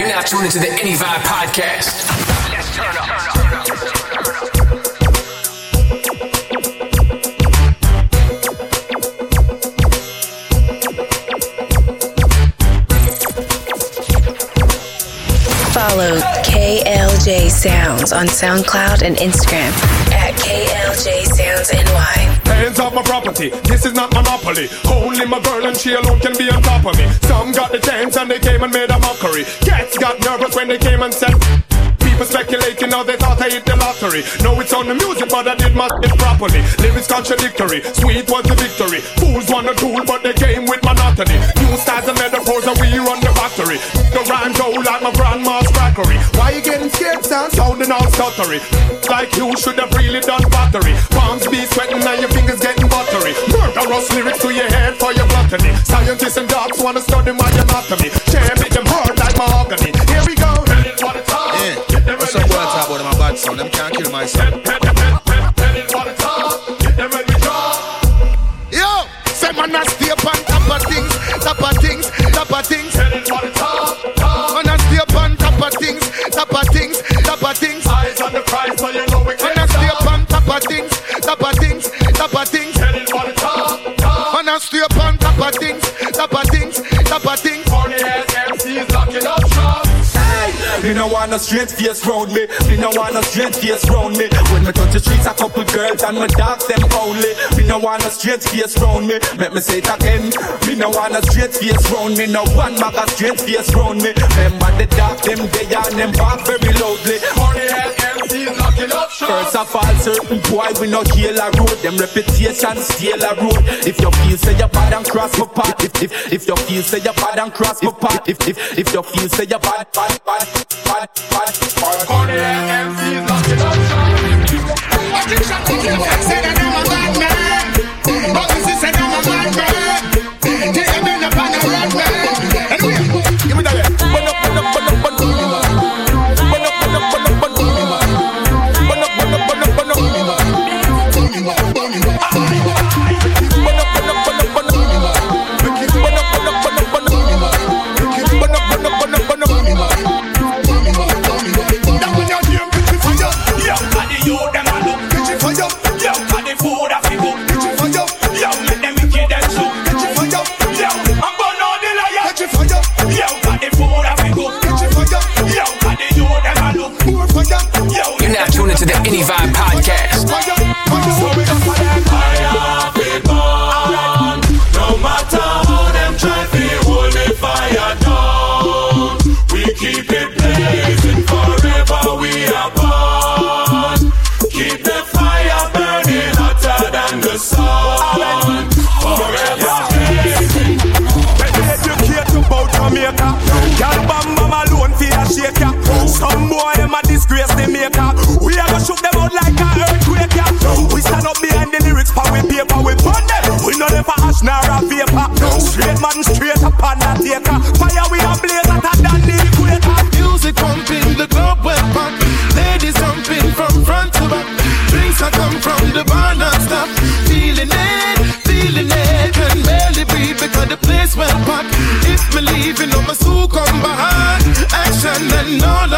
You're now tuned into the Any Vibe podcast. Let's turn up. Follow KLJ Sounds on SoundCloud and Instagram at KLJ Sounds NY. Hands off my property, this is not monopoly. Only my girl and she alone can be on top of me. Some got the chance and they came and made a mockery. Cats got nervous when they came and said. People speculating how they thought I hit the lottery. No, it's on the music, but I did my shit properly. Lyrics contradictory, sweet was the victory. Fools want a tool, but they came with monotony. New styles and metaphors, and we run the factory. The rhymes old like my grandma's crackery. Why you getting son? Sounding all stuttery. Like you should have really done battery. Palms be sweating and your fingers getting buttery. Murderous lyrics to your head for your gluttony. Scientists and docs wanna study my anatomy. Can't make them hard like mahogany. Here we go. Tell it what it's all. Yeah. What's up? I about my bad. Them can't kill my. Yo, say man a stay up on top of things, top of things, top of things. A stay on top of things, Me no want no straight face round me. Me no want no straight face round me. When me touch the streets, a couple girls and my dogs them only. Me no want no straight face round me. Make me say it again. Me no want no straight face round me. No one mag a straight face round me. Remember the dog them they and them bark very loudly. Funny ass MCs locking up. First of all, certain boy we no heal a road. Them reputation steal a road. If you feel say you bad and cross my path. If if if you feel say you bad and cross my path. If if if you feel say you bad bad bad bad bad bad. Funny ass MCs locking up ash nor a vapor. No Straight man straight up on that taker. Fire we a blaze hotter than the equator. Music pumping, the club went back. Ladies jumping from front to back. Drinks are come from the bar non-stop. Feeling it, feeling it. Can barely breathe because the place went packed. If me leaving, no my soul come behind. Action and all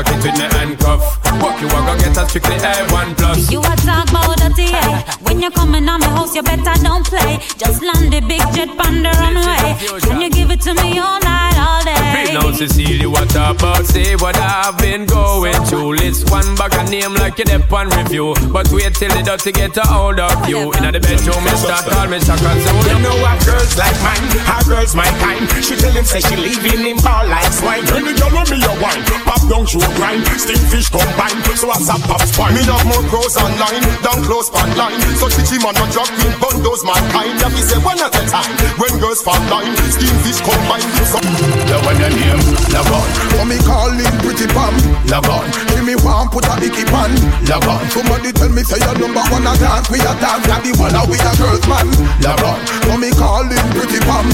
lock it with me handcuff. Walk you walk, go get a strictly A1 plus. You a talk about dirty, eh? When you coming on my house, you better don't play. Just land the big jet on the runway. Can you give it to me all night, all day? Now, Cecilia, what about? Say what I've been going through. List one back a name like you dep on review. But wait till the dirty get a hold of you. In the bedroom, me start call me Shaka Zulu. You know what girls like mine, our girls my kind. She tell him say she leaving him ball like swine. When the girl want me a wine, pop down show grind, steam fish combine. So I sap pop spine. Me have more pros online, down close online. So chichi man no drop queen, bun those mankind. Yeah, we say one at a time. When girls fall line, steam fish combine. So yeah, when your name, log on. For me calling pretty pam, log on. Give me one, put a icky log. Somebody tell me say your number one a dance, we a dance, got the one we a girls man, on. For me calling pretty pam,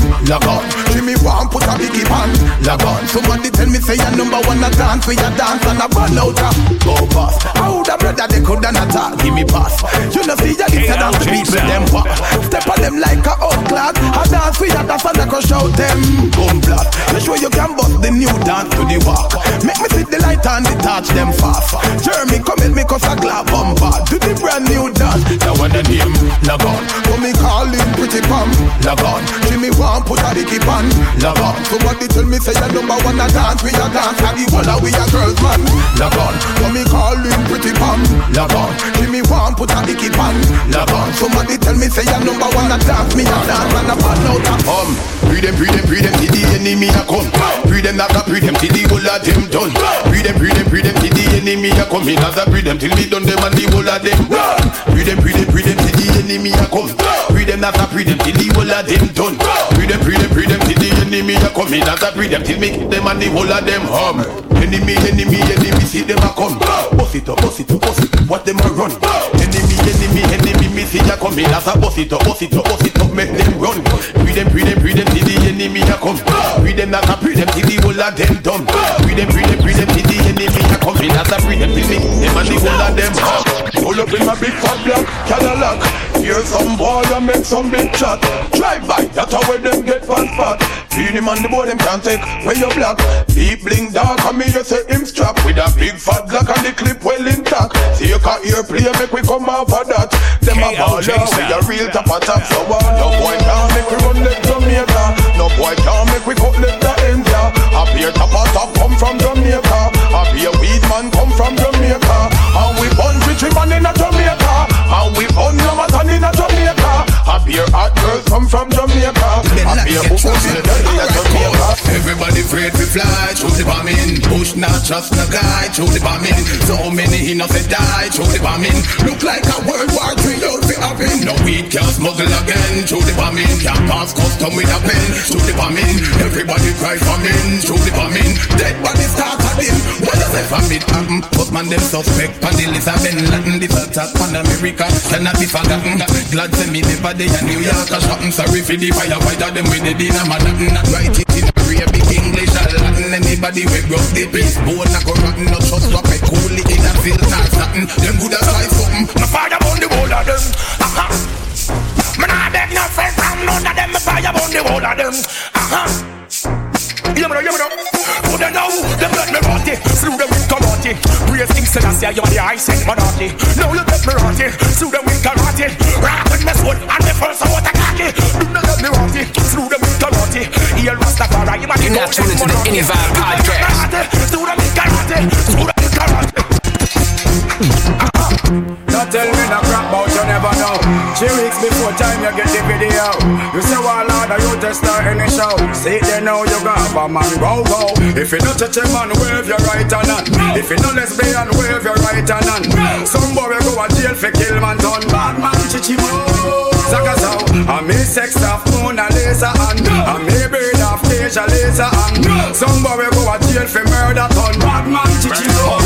on. Give me one, put a icky pan, on. Somebody tell me say your number one a dance, we a dance and a run out a go pass. How the brother they coulda not talk, give me pass. You know see ya this a dance the people them walk. Step on them like a old clad. A dance we a dance and I can shout them boom blast. You sure you can bust the new dance to the walk. Make me see the light and the touch them fast. Jeremy come in me cause a glove bumper. Do the brand new dance. Now when the name log on. For me calling pretty pam log on. Jimmy one put a dicky pan log on. Somebody tell me say your number one a dance we a dance. And the one we a girls man log on. For me calling pretty pam log on. Jimmy one put a dicky pan log on. Somebody tell me say your number one a dance me a dance and a pan out a hum. Breed them, breed them, breed them till the enemy a come. Breed them not a breed them till the whole of them done. Breed them, breed them, breed them till the enemy a come. In as a breed them till we done them and the whole of them done. Breed them, breed them, breed them till the enemy a come. Breed them not a breed them till the whole of them done. Breed them, breed them, breed them till the enemy a come. In as a breed them till me kill them and the whole of them hum. Enemy, enemy, enemy, see them a come. Bust it up, bust it up, bust it up. What them a run? Enemy, enemy, enemy, me see ya come. In as a bust it up, bust it up, bust it up, make them run. Breed them, breed them, breed them till the enemy a come. Breed them not a breed them till the whole of them done. Breed them, breed them, breed them till the enemy a come. In as a till me them and the whole of them. Pull up in my big fat black Cadillac. Hear some boy and make some big chat. Drive by, that's how where them get fat fat. Feed him on the board, them can't take where you black. Deep bling dark, and me you say him strap with a big fat black and the clip well intact. See you can hear play, make we come off of that. Them a baller, we a real top of top. So what? No boy can't make we run like Jamaica. No boy can't make we cut like the India. A beer top of top come from Jamaica. A beer weed man come from Jamaica. And we bun rich man in a Jamaica. And we bun Lamatan in a Jamaica. A beer hot girls come from Jamaica. A beer book in Jamaica. Everybody afraid to fly through the bombing. Bush not just no guy through the bombing. So many innocent die through the bombing. Look like a World War III the happen. No weed can smuggle again through the bombing. Can't pass custom with a pen through the bombing. Everybody cry famine through the bombing. Dead body start hiding. What does a it happen? Postman them suspect. Pan the list of Bin Laden. This attack on America cannot be forgotten. Glad to me never day in New York a shopping. Sorry for the firefighter them with the dinner Manhattan. Not write it in Arabic, English, or Latin. Anybody we broke the peace, bone a go rotten. No trust cool it in a filter satin. Them good as try something. No fire on the wall of them. Aha. Me nah beg no friend from none of them. Me fire on the wall of them. Aha. You know, you know. Who they know? Them let me them with karate. Praise King Selassie, you're the high set monarchy. Now you let me rot it. Slew them with karate. Rock my sword and the first I want to. Do not let me rot it. Slew them with karate. Here Rastafari, you might You're not tuning to the Any Vibe podcast. Slew them with karate. Slew them with karate. Don't tell me no crap about know. Three weeks before time you get the video. You say well Lord you just start any show. See then now you got a man go go. If you don't touch a man wave your right hand on. If you don't lesbian wave your right hand on. Some boy go a jail for kill man done. Bad man chichimo. Zagazow. I me sex off Mona Lisa and I me bird off Deja Lisa and Some boy go a jail for murder ton. Bad man chichimo.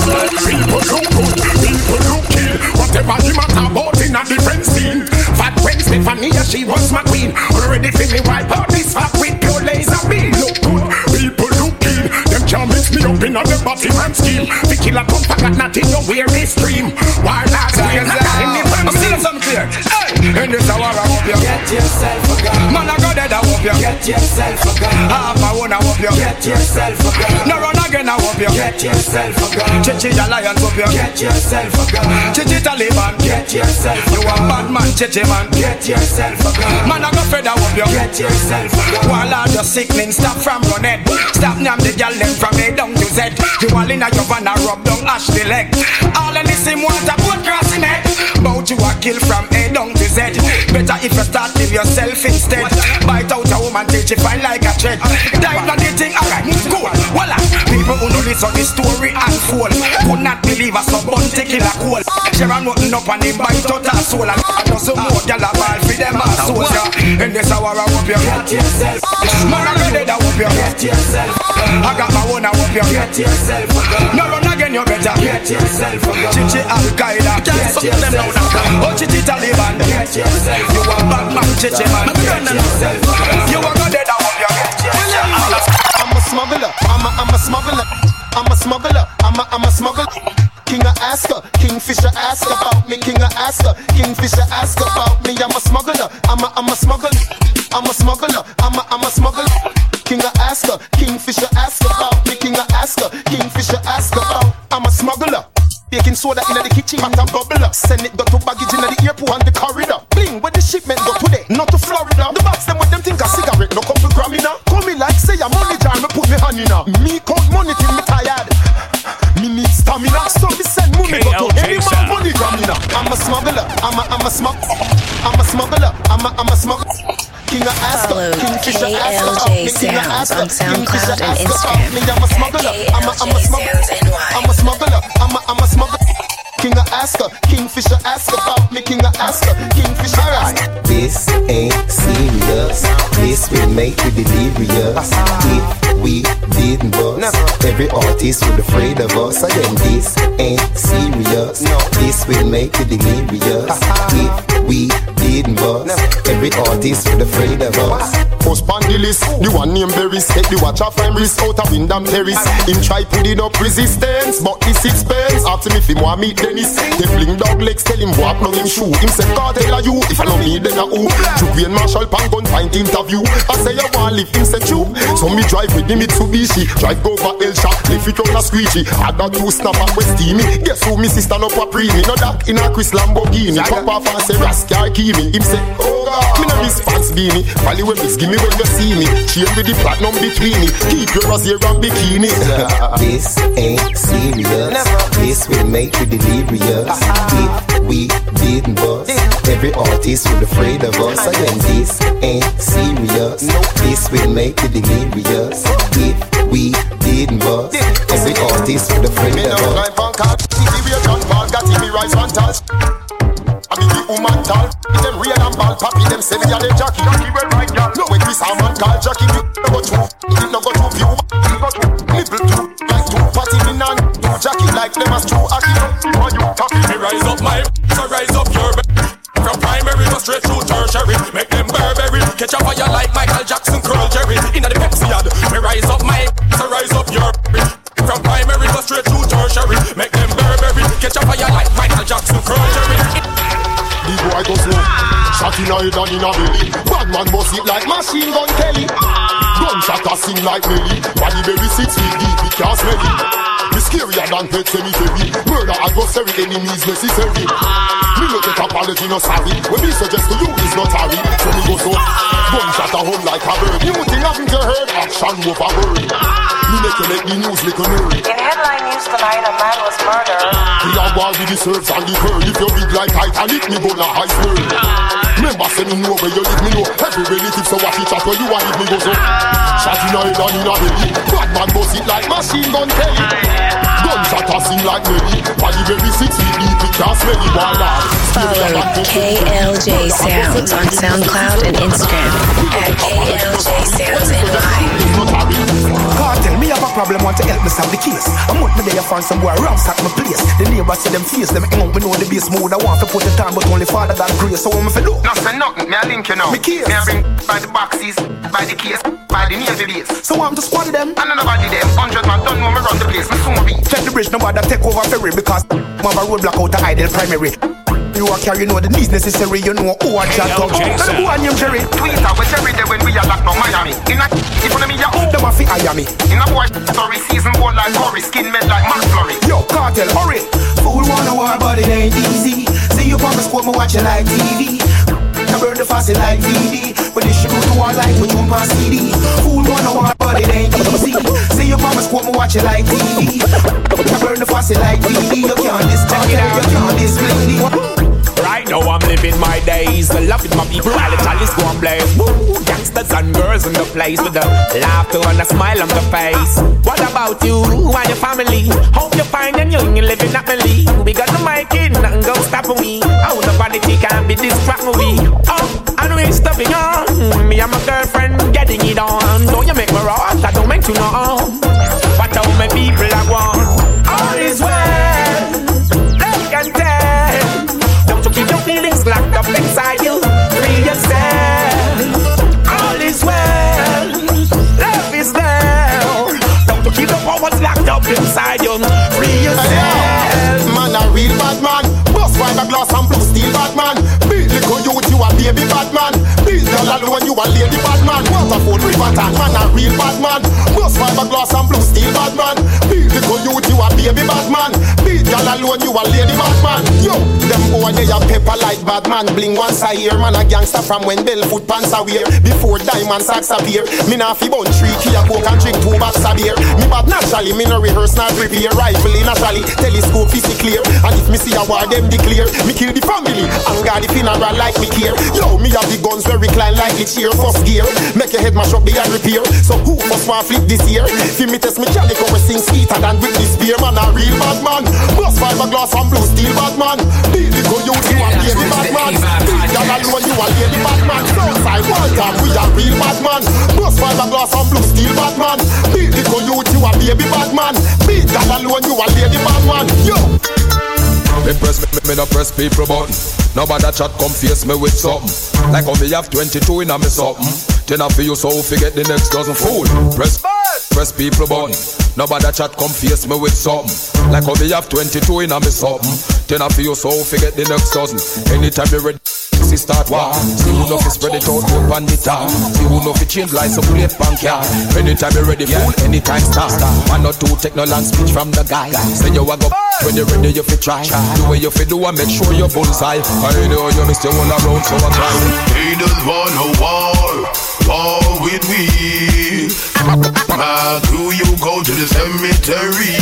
People look good, people look kill. Whatever him a talk about in a different scene. Fat when Stephanie, she was my queen. Already feel me wipe out this fat with pure laser beam. Look good, people look kill. Them can't mix me up in a them body and skill. The killer come back at nothing, you wear this stream. Why last year, like in the I'm still something clear. Oh, In this hour I hope you Get yourself a gun. Man I go dead I hope you Get yourself a gun. Half I wanna hope you Get yourself a gun. No run again I hope you Get yourself a gun. Chichi Alliance hope you Get yourself a gun. Chichi Taliban Get yourself a You a bad man Chichi man Get yourself a gun. Man I go fed I hope you Get yourself a gun. While all your sickening stop from running Stop nyam the gal them from A down to Z You all in a your van a rub down Ashley leg All in the same water boat crossing it Bout you a kill from A down to Z. Better if you start kill yourself instead. Bite out a woman till she fine like a thread. Dive on the thing alright cool. Voila. People who know this on the story unfold. Could not believe a sub bounty kill a cool Sharon nothing up and he bite out her soul. And I know some more gal a ball for them a soldier In this hour I hope you Get yourself. Man I go dead I hope you Get. Yourself. I got my own I hope you Get. Yourself. A gun. No run again you better Get yourself a gun. Chichi Al Qaeda Get Suck them down yourself. Oh Chichi Taliban Get yourself You a bad man Chichi man Get yourself a gun. You a go dead I hope you I'm a smuggler. I'm a, I'm a smuggler. I'm a smuggler. I'm a, I'm a smuggler. King of Asker, Kingfisher ask about me. King of Asker, Kingfisher ask about me. I'm a smuggler. I'm a, I'm a smuggler. I'm a smuggler. I'm a, I'm a smuggler. King of Asker, Kingfisher ask about me. King of Asker, Kingfisher ask about. Oh, I'm a smuggler. Baking soda in the kitchen, hot and bubble up. Send it to baggage in the airport and the corridor. Bling, where the shipment go today? Not to Florida. The box them with them think a cigarette, no couple gram in Call me like say a money jar, me put me hand in. Me count money till me tired. Me need stamina, so me send money go to any man money gram in I'm a smuggler, I'm a, I'm a smuggler. I'm a smuggler, I'm a, I'm a smuggler. King of Asker, Follow Kingfisher Asker, KLJ King of Sounds on SoundCloud Kingfisher and Instagram me I'm a smuggler, I'm a, I'm a smuggler. I'm a smuggler, I'm a, I'm a smuggler. King of Asker, Kingfisher ask about me, King of Asker, Kingfisher ask. This ain't serious. This will make you delirious. If we didn't bust, every artist would afraid of us. Again, this ain't serious. This will make you delirious. If we every artist would afraid of us. Post on the list, the one named Berry Set the watch off and wrist out of Windham Terrace. Him try up resistance, but the sixpence. Ask him if him want meet Dennis. They fling dog legs, tell him walk down him shoe. Him say, God tell you, if I know me, then a who. Wayne Marshall pan gun find interview. I say I want live, him say true. So me drive with the Mitsubishi, drive over El Shop, lift it on a squeegee. I got two snap and West steamy. Guess who me sister no papri me, no that in a Chris Lamborghini. Chop off and say Rascal Kimi. Him say, oh God, me no response beanie. Valley when miss, give me when you see me. Chain with the platinum between me. Keep your rosy and bikini. this ain't serious. This will make you delirious. If we didn't bust, every artist would afraid of us. Again, this ain't serious. This will make you delirious. If we didn't bust, every artist would afraid Me of no us. climb on car. TV we a John Paul got TV rise one the woman tall. Them real and ball, papi them say me a them Jackie. Jackie red right girl. No we saw man call Jackie, you no go too. You no go too few. You go too. Nipple too. Like two party me nan. Two Jackie like them as two Aki. Why you talking? Me rise up my so rise up your From primary to straight through tertiary Make them Burberry Catch a fire like Michael Jackson Curl Jerry Inna the Pepsi ad Me rise up my so rise up your From primary to straight through tertiary Make them Burberry Catch a fire like Michael Jackson Curl Jerry The boy go slow. Shot in a head and in a belly. Bad man bust it like machine gun Kelly. Gunshot a sing like Melly. Body very six feet deep, it can't smell it. Me scarier than pet cemetery. Murder adversary, enemies necessary. Me no take apology, no sorry. When me suggest to you is not hurry. So me go so. Gunshot a home like a bird. You think haven't you? Action over word. Me make you make the news a nerd. In headline news tonight, a man was murdered. War with the serves and the pearl. If you big like Titanic, me gonna iceberg. Remember, say me know where you live, me know every relative. So what it at where you want if me go so. Shot in a head and in a belly. Bad man bust it like machine gun Kelly. Gunshot a sing like Melly. Body very six feet deep, it can't smell it. Why not? Follow KLJ Sounds on SoundCloud and Instagram at KLJ Sounds NY. Problem, want to help me solve the case. I'm out me there, find some boy ransack my place. The neighbors see them face, them hang out, me know the base mood. I want to put it on, but only Father got grace. So what me fi do? Nothing, nothing. Me a link you know. Me case. Me a bring by the boxes, by the case, by the navy base. So I'm to squad them. And nobody them. Hundred man done know me run the place. Me soon be. Check the bridge, nobody take over ferry because I'm have a roadblock out to idle primary. You are carry, know the needs necessary, you know who I chat up. Who I name Jerry? Twitter, where Jerry there when we are locked down Miami. In a if on me, ya who? Them a fi hire me. In a boy story, season one like Corey, skin made like Mark Flurry. Yo, cartel, hurry. Fool wanna war, but it ain't easy. See you on the sport, me watch you like TV. I burn the faucet like VD But this shit to war like when you on CD Fool wanna war but it ain't easy See your mama's quote me watch it like TV I burn the faucet like VD You can't discount it, you can't display Right now I'm living my days, loving my people while the chalice go and blaze. Woo, gangsters and girls in the place with a laughter and a smile on the face. What about you and your family? Hope you find a young and living happily. We got the mic in, nothing gonna stop me. Oh, the vanity can't be distracting me. Oh, and we stopping on. Me and my girlfriend getting it on. Don't you make me wrong, I don't make you know. But how my people baby bad man. Beat girl alone, you a lady bad man. Waterford River Town, man, a real bad man. Bust fiber glass and blue steel bad man. Beat little youth, you a baby bad man. Beat girl alone, you a lady bad man. Yo, them boy they a pepper like bad man. Bling once a year, man a gangster from when Bellfoot pants a wear. Before diamond socks appear, me nah fi bun three key a coke and drink two bottles of beer. Me bad naturally, me no rehearse, not prepare. Rifle naturally, telescope physically clear. And if me see a war, them declare. Me kill the family, and God the funeral like me care. Yo, me have the guns where recline like the chair. First gear, make your head mash up and repair. So who must want flip this year? Fi me test me calico, we sing sweeter than Britney Spears. Man a real bad man. Bust fiberglass and blue steel bad man. Beat the go you, you a baby bad man. Beat y'all alone, you a lady bad man. Southside, one time, we a real bad man. Bust fiberglass and blue steel bad man. Beat the go you, you a baby bad man. Beat y'all alone, you a lady bad man. Yo. Me press me, me, me no press people button. Nobody chat come face me with something. Like how me have 22 in a me something. Then I feel you so forget the next dozen fool. Press press people button. Nobody that chat come face me with something. Like how me have 22 in a me something. Then I feel you so forget the next dozen. Anytime you ready. See start war. See who know fi spread it out up on the top See who know fi change like some plate bank yeah. Anytime you ready fool, anytime start. One or two take no long speech from the guy. Say you a go when you ready you fi try. Do what you fi do and make sure you bullseye. I know you miss your one around so I cry Haters wanna war, war with me. How do you go to the cemetery?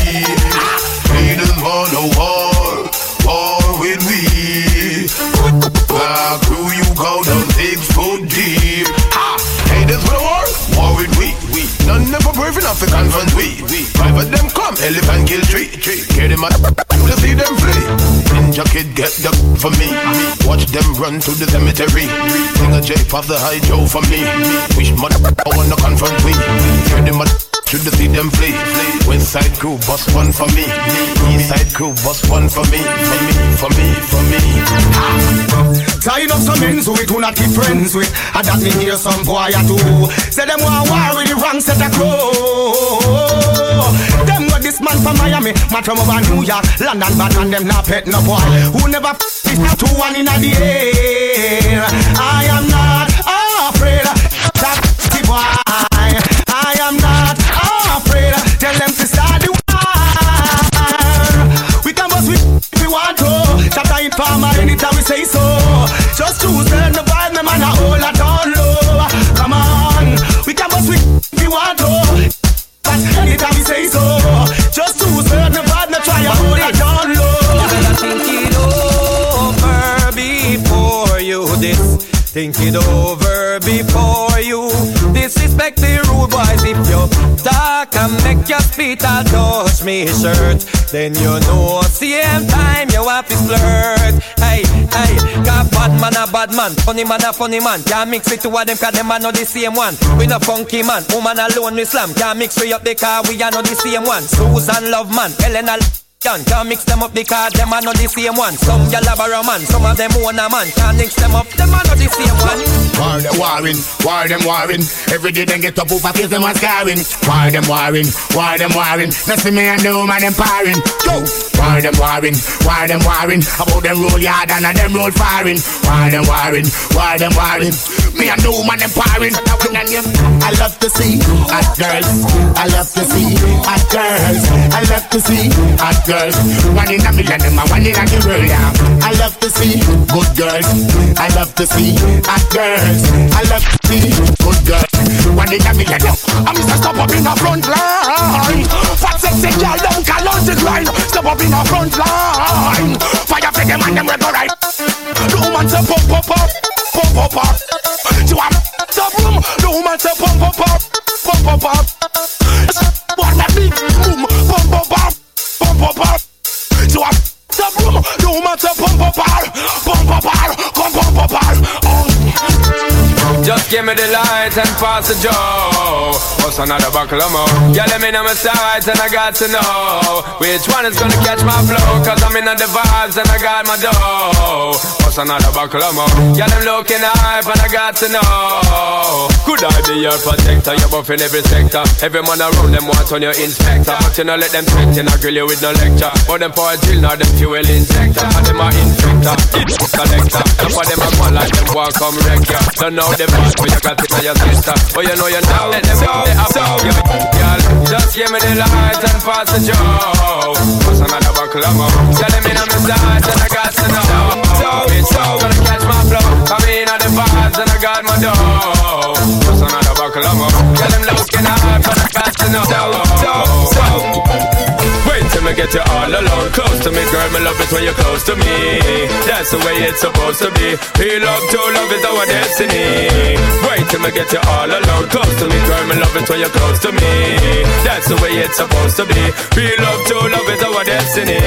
Haters wanna war, war with me. You go deep? Ha! Haters wanna war, with we. None never brave enough to confront we. them come, elephant kill tree. see them flee. Ninja kid get the for me. Watch them run to the cemetery. Sing a J for the high Joe for me. Wish mother I wanna confront we. Hear them. Should see them flee. West side crew, bust one for me. East side crew, bust one for me. For me, for me, for me. Tied up some men who we do not keep friends with. And that me hear some boy a do. Say them want war with the wrong set of crow. Them got this man from Miami, man from over New York, London, but and them not pet no boy. Who never f- this two one in the air. I am not afraid. Anytime we say so. Just choose them the vibe, me man a hold it on low. Come on, we can bust with we want to. But anytime we say so, just choose them the vibe, me try to hold it on low. You better think it over before you this. Think it over before you disrespect talk and make your feet all touch me shirt, then you know same time you have to flirt. Hey, hey, got bad man a bad man, funny man a funny man. Can't mix it two of them cause them are not the same one. We no funky man, woman alone we slam. Can't mix we up car, we are not the same one. Susan love man, Helena Can't, can't mix them up because them are not the same one. Some gyal have a man, some of them own a man. Can't mix them up, them are not the same one. War them warring, war them warring. Every day they get up over face them a scarring. War them warring, war them warring. Nothing me and the woman them parring. Go. War them warring, war them warring. About them roll yard and them roll firing. War them warring, war them warring. Me and the woman them parring. I love to see hot girls. I love to see hot girls. I love to see hot girls. One in a million, them a one in a world. I love to see good girls. I love to see hot girls. I love to see good girls. One in a million. I'm Mr. Stop up in the front line. Fat sexy girl, don't call on the grind. Step up in the front line. Fire for them and them we go right. The woman say pump up up, pump up up. To a top room, the woman say pump up up, pump up up. Just give me the light and pass the joe. What's another buckle of more? Yeah, let me know my sights and I got to know which one is gonna catch my flow. Cause I'm in the vibes and I got my dough. What's another buckle of more? Yeah, them looking hype and I got to know. Could I be your protector? You're in every sector. Every man around them want on your inspector. But you know, let them threaten, I grill you with no lecture. But them for a drill, now them fuel injector. And them are infector, collector. And for them, I go like them walk come wreck ya. Don't know them but you got it on your sister. But you know you now let them know they. Girl, just give me the light and pass the joe. What's another buckle of more? Tell them in on the side and I got to know. So, it's so gonna catch my flow. I'm in on the vibes and I got my dough. What's another buckle of more? Tell them looking hard, but I got to know. So, so, so. Me get you all alone Close to me, girl, me love it when you're close to me. That's the way it's supposed to be. We love to love is our destiny. Wait till me get you all alone Close to me, girl, me love it when you're close to me. That's the way it's supposed to be. We love to love is our destiny.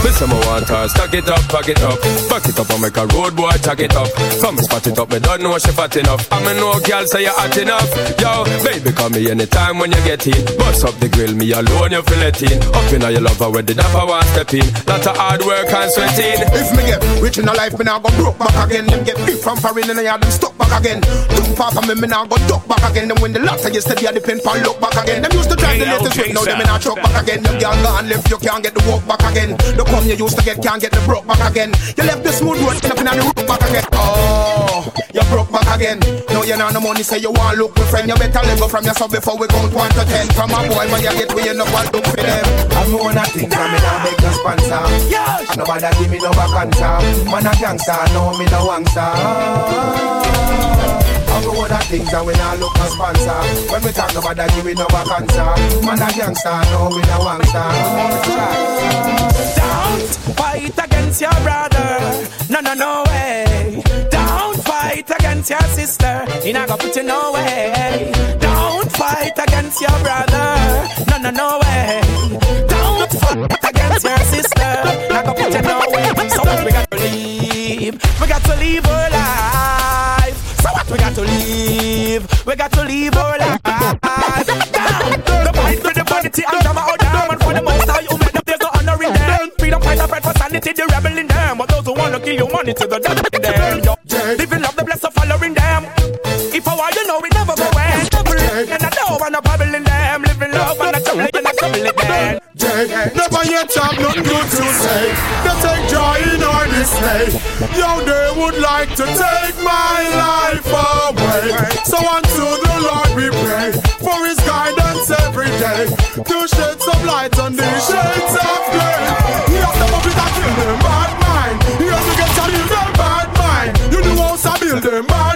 Miss some want her, stack it up, pack it up. Back it up and make a road boy tack it up. Come spot it up, me don't know she fat enough. I'm a no girl, say you're hot enough. Yo, baby, call me anytime when you get in. Bust up the grill, me alone, you feel it in. Up in your lover where the dapper want step in Lot of hard work and sweating If me get rich in a life, me now go broke back again. Them get big from foreign and I have them stuck back again. Too far from me, me now go duck back again. Then when the latter yesterday, I depend on look back again. Them used to drive the latest whip, now them in a truck back again. Them girl gone left, you can't get the walk back again. The come you used to get, can't get the broke back again. You left the smooth road, end up in the rook back again. Oh, you broke back again. No, you know no money, say you want look with friend. You better let go from yourself before we count one to ten. From a boy, when you get we end up one look for them. I'm one things, I'm in a beg no sponsor. Yes. Nobody give me no back. Man a gangster, no me no wangster. I'm one of things and we not look for sponsor. When we talk nobody give me no back answer. Man a gangster, no me no wangster. Don't fight against your brother. No, no, no way. Don't fight against your sister. He not gonna put you no way. Don't fight against your brother. No, no, no way. Don't fight against your sister. Not gonna put you no way. So what we got to leave? We got to leave our life. So what we got to leave? We got to leave our life. The fight with the vanity and drama out down. And for the most how you make them, there's no honor in them. Freedom fight a fight for sanity, the rebel in them. But those who wanna kill your money to the devil in them. Living love, the bless of following them. Troubling and I'm troubling them. Never yet have nothing good to say. They take joy in our dismay. Yo, they would like to take my life away. So unto the Lord we pray for His guidance every day. To shed some light on these shades of grey. He has to up with a kill them bad mind. He has to get to them bad mind. You do house a build them bad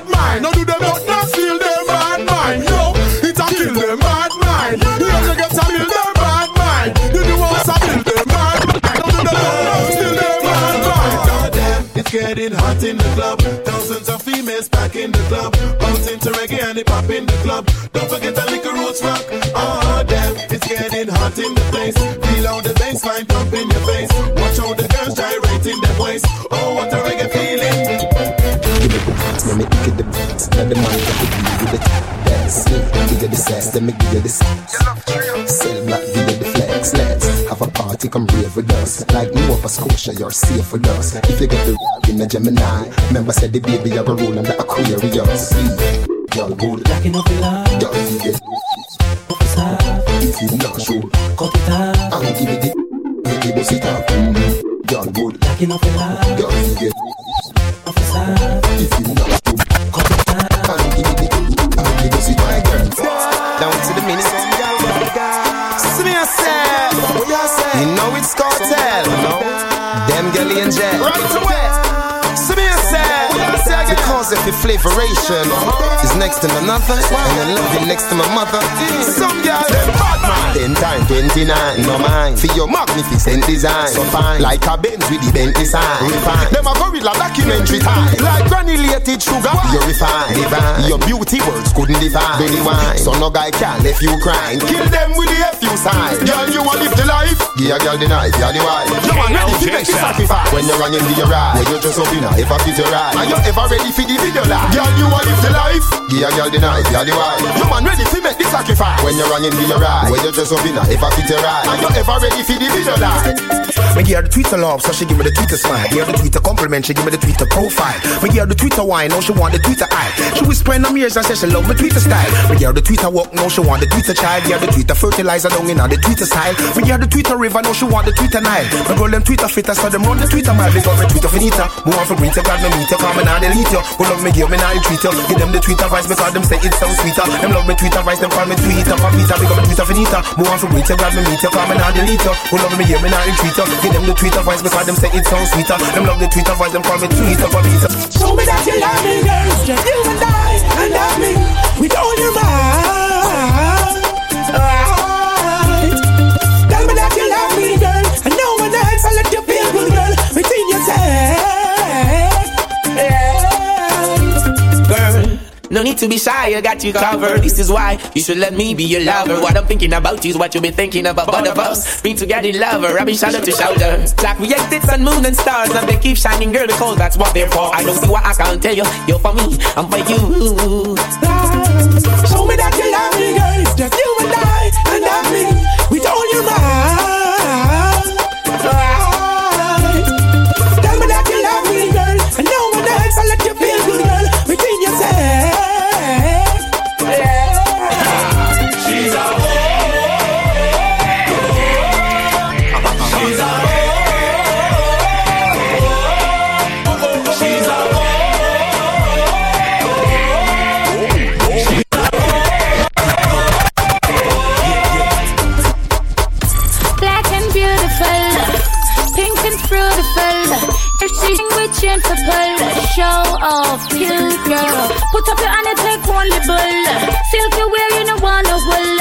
getting hot in the club. Thousands of females back in the club. Bouncing to reggae and hip hop in the club. Don't forget the liquor roots rock. Oh, damn. It's getting hot in the place. Feel how the bass line pump in your face. Watch how the girls gyrating their waist. Oh, what a reggae feeling. Give me the beats, let me give the beats. Now the man got to deal with the dance. Give you the sass, let me give you the sass. Sell black, give you the flex. Let's have a party, come rave with us. Like Nova Scotia, you're safe with us. If you get the ride in a Gemini, remember said the baby you go roll under Aquarius. Girl good, Like enough love. girl you get if you not sure, cut it off. I'll give it the make it bust it up. Girl good, Like enough love. girl you get if it's cartel. Them girl in jail. Right away. Because if flavoration is next to another, and then loving next to my mother, some girl them bad man. Ten time twenty nine, no mind. For your magnificent design, so fine. Like a Benz with the Bentley sign. Refine. Them a gorilla documentary time. Like granulated sugar, you refine. Divine. Your beauty words couldn't define. Belly wine. So no guy can left you crying. Kill them with the FU sign. Girl, you want live the life? Give a girl the knife, yeah the wife. You want ready to make the sacrifice. When you're running your ride, when you're just up in a ever fit your ride. Are you ever ready for the video life? Girl, you want live the life? Give a girl the knife, yeah the wife. You man ready to make the sacrifice. When you're running to your ride, when you just up in a ever fit your ride. Are you ever ready for the video life? Me give her the Twitter love, so she give me the Twitter smile. Give her the Twitter compliment, she give me the Twitter profile. Me give her the Twitter wine, now she want the Twitter eye. She whisper in her ears and say she love my Twitter style. Me give her the Twitter walk, now she want the Twitter child. Give her the Twitter fertilizer down in her the Twitter style. Me give her the Twitter river, now she want the Twitter Nile. Me girl them Twitter fitter, so them run the Twitter mile. Got me Twitter finita. Move on for greeter, God me meet you, come and I delete you. Love me give me now treat you. Give them the Twitter vice because them say it sounds sweeter. Them love me Twitter vice, them call me Twitter Papita. They got me Twitter finita. Move on for greeter, God me meet you, come and I delete. Who love me give me now treat you. Give them the Twitter voice because them say it sounds sweeter. Them love the Twitter voice, them call me Twitter Papita. Show me that you love me, girl. You and I, and love me with all your mind. Tell me that you love me, girl. And no one else will let you feel good, girl. Within yourself. No need to be shy, I got you covered. This is why you should let me be your lover. What I'm thinking about is what you be thinking about both of us. Being together lover, rubbing shoulder to shoulder. Like exit sun, moon, and stars, and they keep shining, girl, because that's what they're for. I don't see why I can't tell you. You're for me, I'm for you. Show me that you love me, girl. It's just you and I, and love me Show off, cute girl. Put up your hand and take one nibble. Silky wear, you know wanna wool.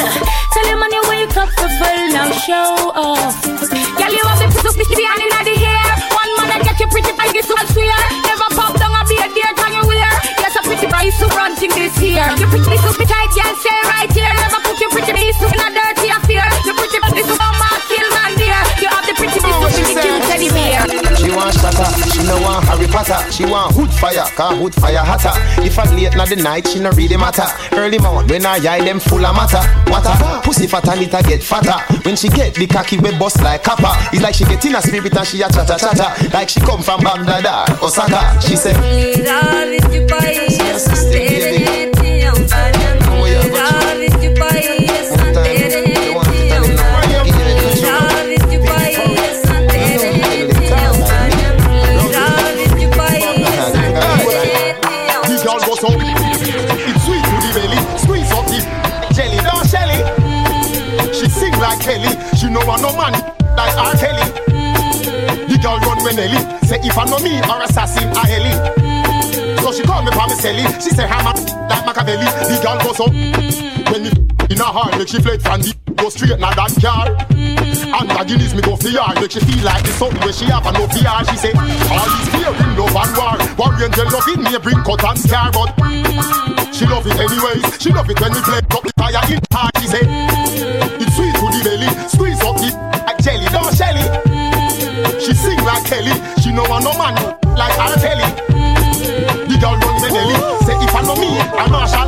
Tell your man you wake up for full. Now show off. Girl, you have the pretty pretty behind in the hair. One man and get you pretty like you so swear. Never pop down a beard, dear, can you wear? Yes, a pretty price to run thing this year. You pretty so tight, girl, stay right here. Potter. She want hood fire, car hood fire hotter. If I'm late na the night, she no really matter. Early morning when I eye them full of matter. Matter, pussy fat and it get fatter. When she get the cocky we bust like copper. It's like she get in a spirit and she a chatter chatter. Like she come from Baghdad Osaka. She say. I no man like R. Kelly. The girl run when Ellie. Say if I know me or assassin a Ellie. So she call me Pamicelli. She say a like Machiavelli. The girl goes up. When me in a heart, make she fled from the go straight na that car. And the Guinness me go for yard, make she feel like the something where she have a no fear. She say, all this fear in love and war. Oriental love in me bring cut and scar, but she love it anyways. She love it when we play up the fire in heart. She say, Kelly, she know I no man like R. Kelly. The girl run me Nelly, say if I know me, I'm Marshall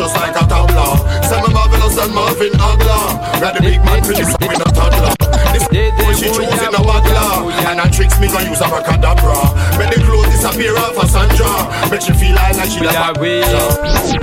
us just like a tabla. Send me Marvelous and Marvin Agla. Got the big man pretty with a toddler. This she chose a waggler And I tricks me gonna use a rocadabra. When the clothes disappear off of Sandra. Make she feel like, like she like we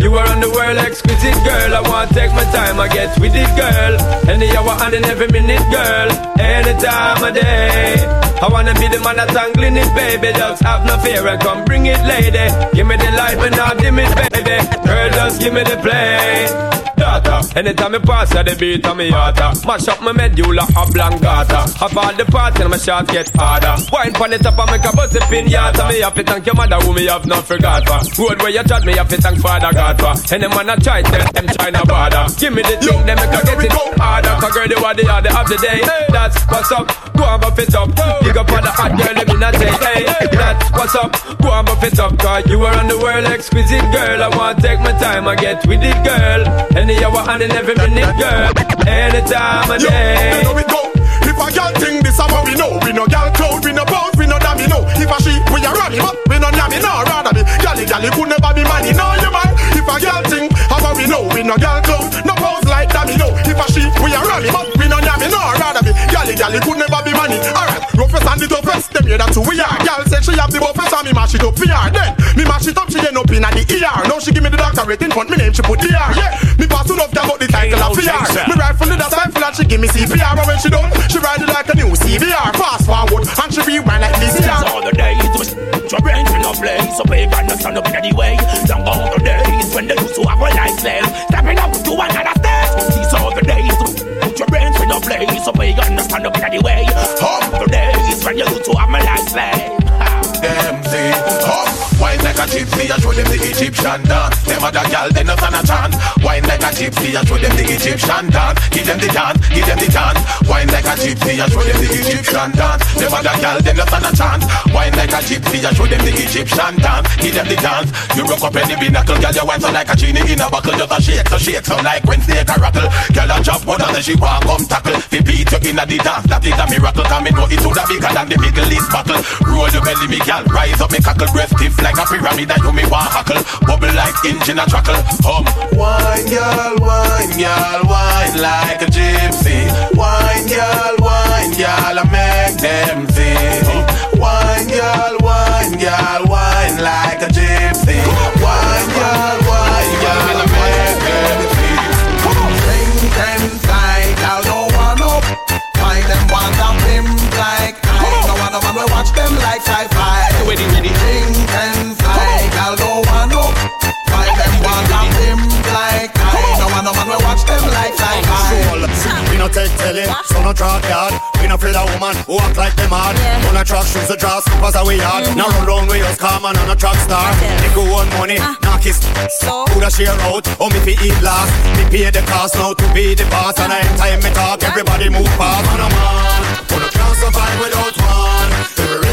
You are on the world exquisite girl. I want to take my time, I get with it, girl. Any hour and in every minute, girl. Any time of day. I wanna be the man that's angling it, baby. Just have no fear and come bring it, lady. Give me the life and not dim it, baby. Girl, just give me the play daughter. Anytime I pass at the beat of me heart, ah. mash up my medulla oblongata. Have all the parts and my shot get harder. Wine pon the top and make a bust it. Me have to thank your mother who me have not forgot for. Road where you chat me have to thank Father God ah. for. And them man I try tell them no bother. Give me the thing, them make a get it harder. Cause girl, they want the other of the day. That's what's up. Go on, buff it up. Big up on the hot girl, let me not say, hey, that's what's up. Go on, buff it up. Cause you are on the world exquisite girl. I want to take my time, I get with it, girl. Any hour and in every minute, girl. Any time of day. Yo, we go. If a girl think this, is what we know. We no girl cloud, we no bounce, we no dummy, no. If a she, we a rally, but we no yammy, no. Rather be galley, galley could never be money, no, you man. If a girl think, how we know? We no girl cloud, no bounce like dummy, no. If a she, we a rally, but we no yammy, no. Rather be galley, galley could never be money. Alright, roughest and the toughest, them here that's who we are. Girl said she have the buffest, and me mash it up for her. Then me mash it up, she end up in the ER. Now she give me the doctorate in front, me name she put the R. Yeah, me pass enough, got the title of VR. Me rifle the that's rifle and she give me CPR. But when she done, she ride it like a new CBR. Fast forward and she rewind like this. All the days your brain will not play, so we got to stand up in any way. Long all the days when they used to have a life slave, stepping up to another stage. These are the days your brain play, so we got to stand up in any way. All the days when you to have a life a gypsy, I show them the Egyptian dance. Them other gal, they not stand a chance. Wine like a gypsy, I show them the Egyptian dance. Give them the dance, give them the dance. Wine like a gypsy, I show them the Egyptian dance. Them other gal, they not stand a chance. Wine like a gypsy, I show them the Egyptian dance. Give them the dance. You rock up any binnacle, gal, you wine so like a genie in a buckle. Just a shake, so shake, so like when snake a rattle. Gal a drop one and she walk come tackle. Fi beat you in a the dance, that is a miracle. Come in, know it woulda bigger than the Middle East battle. Roll your belly, me gal, rise up, me cockle, breast stiff like like a pyramid and you me want hackle. Bubble like engine a trackle. Hum. Wine girl, wine girl, wine like a gypsy. Wine girl, wine girl, I make them see Wine girl, wine girl, wine like a gypsy. Wine girl, wine girl, I make them see Drink and fly, girl, don't want no Find them want a pimp like I. Don't want no man, we watch them like sci-fi. Drink and no take telly, so no track yard. We no afraid of woman who act like them hard. Yeah. On a track shoes, the draw slippers are we hard. Mm-hmm. Now run round with us, calm and on a track star. They go on money, uh. knock his so. Who da share out, oh me fi eat last. Me pay the cost now to be the boss. And anytime me talk, everybody move fast. Man, a man, who no can't survive without one. The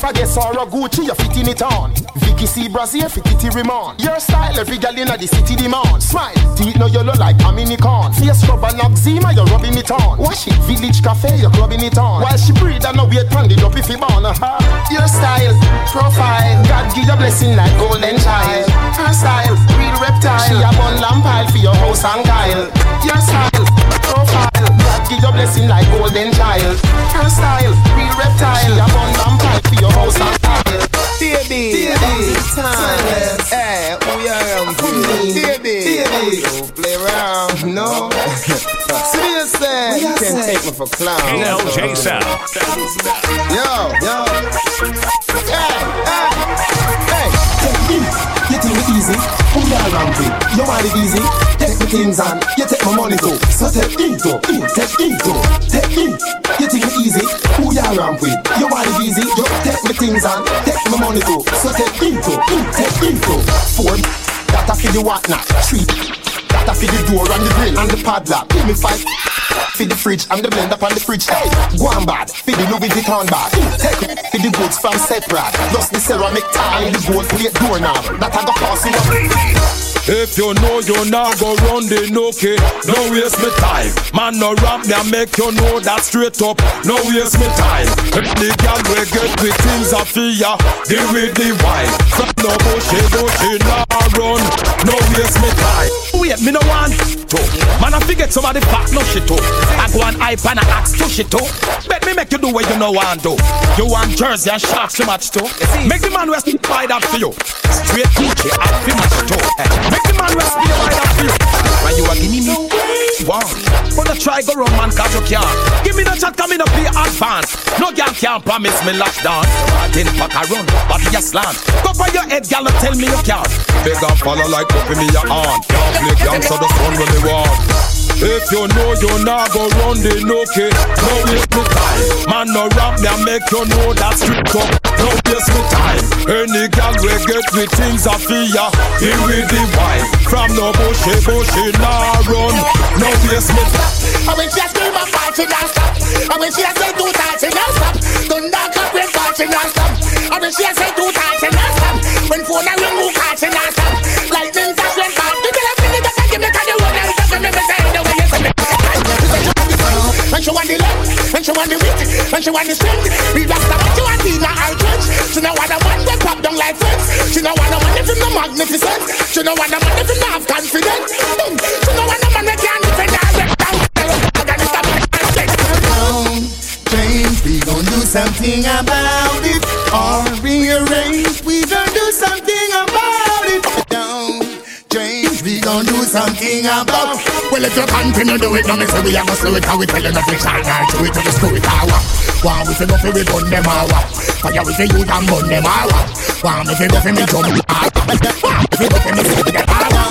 If I get Sarah Gucci, you fitting it on. Vicky C. Brazil, fit it Ramon. Your style, every gal in the city demand. Smile, teeth no yellow like a mini corn. Face rub and eczema, you're rubbing it on. Wash it, village cafe, you're clubbing it on. While she breathe and no wait pan it up if you born. Uh-huh. Your style, profile, God give your blessing like golden child. Her style, real reptile. She a bun lamp pile for your house and Kyle. Your style, give you blessing like golden child. Her style, real reptile. She a bun lamp pile for your house and Kyle. Baby, baby, time. Hey, we are um, baby, baby. Don't play around, no. Seriously, eh? you can't take me for clown. KLJ Sound. Yo, yo. Hey, hey, hey. It easy? Who you around with? You want it easy? Take my things and you take my money too. So take into, in, take into, take in. You think it easy? Who you around with? You want it easy? You take my things and take my money too. So take into, in, take into. Four, that I feel you want now. Three, that I feel the door and the grill and the padlock. Give me five. For the fridge and the blender on the fridge. Hey, go on bad. For the Louis Vuitton bag. Take it. For the goods from Seprad. Plus the ceramic tile the gold plate doorknob. That I go pass you up. If you know you not go run the nookie, no waste me time. Man no rap and make you know that straight up, no waste me time. If the girl we get with things a fear, deal with the wine. From no bushy bushy nah run, no waste me time. Wait, me no want to. Man, I forget somebody fat no shit too. I go on hype and I ask to shit too. Bet me make you do what you know want to. You want jersey and sharks to match too. Make the man rest buy that for you. Straight Gucci, I feel match too. Make the man rest buy that for you. When you are giving me wow. Wanna try go wrong man cause you can't. Give me the chat, come in up play advance. No girl can't promise me lockdown. I didn't pack a run, but you slant. Go by your head, girl, and tell me you can't. Big and follow like puppy me your aunt. Can't play gangster the fun when they walk. If you know you not go run the nookie, no waste me time. Man no rap and make you know that street up. No waste me time. Any girl we get with things a fear, here with the wine. From no bushy bushy nah run, no me time. And when she a scream and fall, she not stop. And when she say she not stop. Thunder clap when fall, she not stop. And when she say she not stop. When phone a ring, who call, she stop. When she want the left, when she want the wit, when she want the strength, we rasta what you want in her trench. She know what I want, they pop down like friends. She know what I want, if the magnificent. She know what I want, if you have confidence. She know what I want, they can't defend her. change, we gon' do something about it. Or rearrange, we gon' do something about. Well, if you continue do it, me say we a go slow it, how we tell you nothing shine right to it, to the screw it hour. One we fi go we burn them hour. Fire we fi use and burn them hour. One me fi go me jump hour. One me fi go me sit them hour.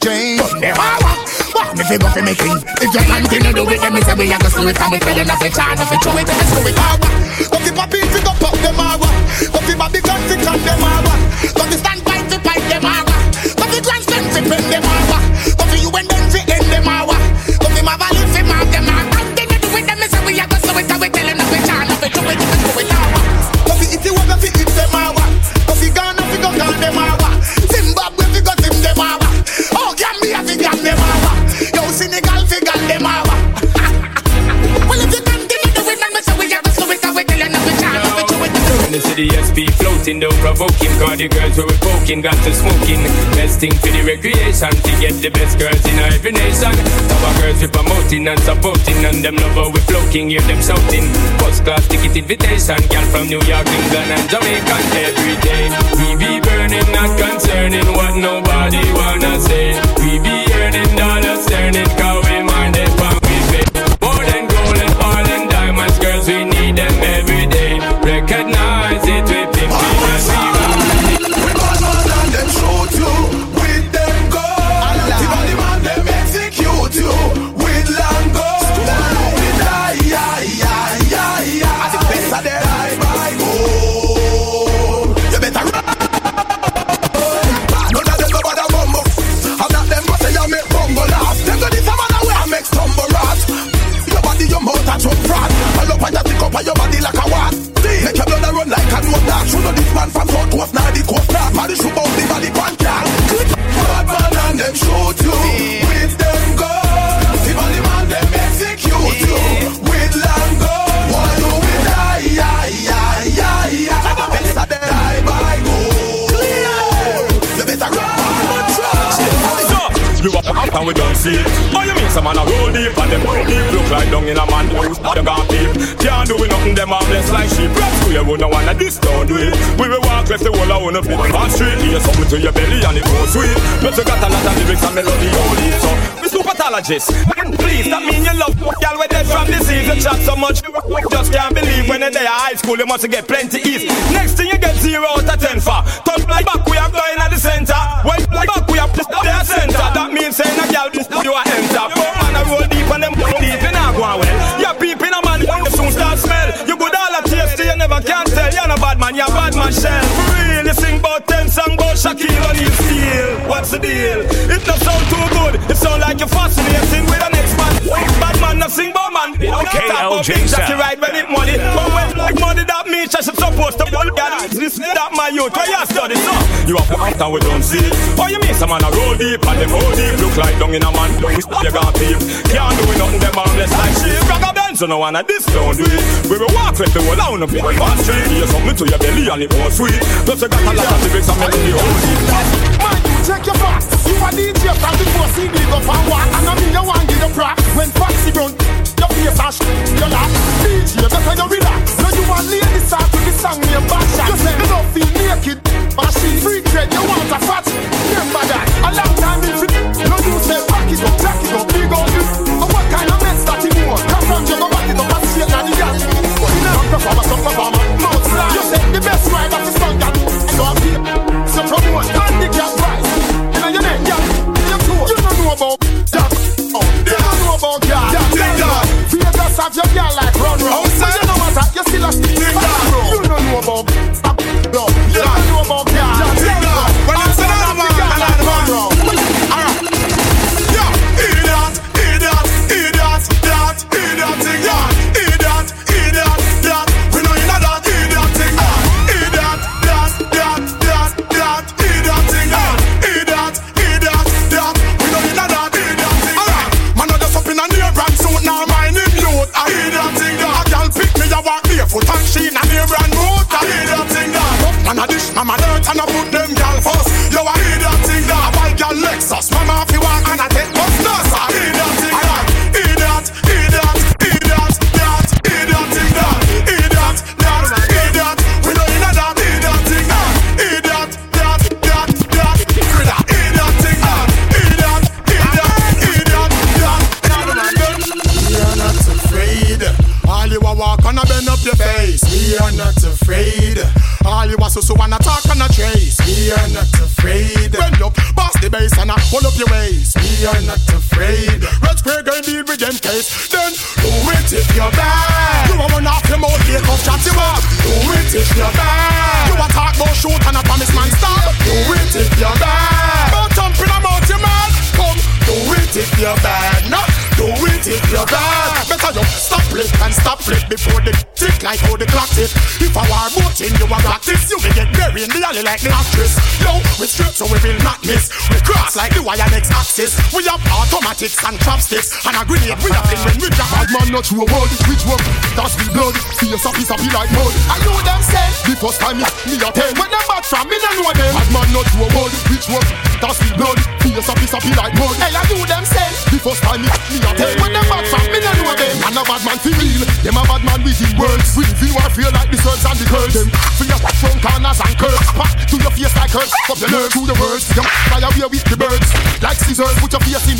Change, them hour. One me fi go me king. If you continue do it, then me say we a go slow it, how we tell you nothing shine, nothing to it, to the screw it hour. Go fi pop in, fi go pop them hour. Go fi bobby gun, fi gun them hour. Go fi stand by fi pipe them hour. Pen them fi you and them fi end them hour. Go fi my valley fi mark them do it, then me say we a go slow it, how we tell you nothing shine, nothing to it, the screw it hour. Go fi if you go fi if them. Go fi Ghana, fi go Ghana them. Zimbabwe fi go zim them. Oh, Gambia fi gam them hour. Yo, Senegal fi gam them. Well, if you continue do it, then me say we a go slow it, how we tell you nothing shine, nothing to it, the Turn into the SP floating, don't provoke him. Cause the girls we poking got to smoking. Best thing for the recreation to get the best girls in every nation. Our girls we promoting and supporting, and them love we floating, hear them shouting. First class ticket invitation, girl from New York, England, and Jamaica every day. We be burning, not concerning what nobody wanna say. We be earning dollars, turning, cause we mind it, know this man from South Coast, now the coast now. Man, shoot out the valley pantan. Bad man and them shoot you with them guns. The valley man them execute you with long guns. Why you will die, die, die, die, die, die by gold. You better run. You up and we don't see it. Some man a roll deep and them roll deep look like dung in a man who's not a gone deep. Can't do nothing, them are blessed like sheep. Rats to you, no this don't do it. We will walk left the wall, I wanna flip on street. Hear something to your belly and it goes sweet. But you got a lot of lyrics and melody only. So, me supertologist, please, that mean you love y'all where they from disease. You chat so much, just can't believe when they're high school, you must get plenty ease. Next thing you get zero out of ten for. Turn like back, we are going at the center. Well, like back, we are the center. That means saying a girl, you are enter. Man, you're bad man shell. For real, you sing about ten song about Shaquille O'Neal steal. What's the deal? It not sound too good. It sound like you're fascinating with the next man. Bad man, not sing about man. Okay, LJ Jackie right when it money. But when like money that means I should supposed to bull girl. This that my youth. Why you study so? You have to act and we don't see. Oh, you mean some man a roll deep and them roll deep. Look like dung in a man. Don't you got deep. Can't do nothing them armless like sheep. Rock a so no one at this don't. We will walk with the whole down up in one street. Hear something to your belly and it was sweet. Plus you got a lot of lyrics and melody. Man, you check your facts. You a DJ from the first CD go for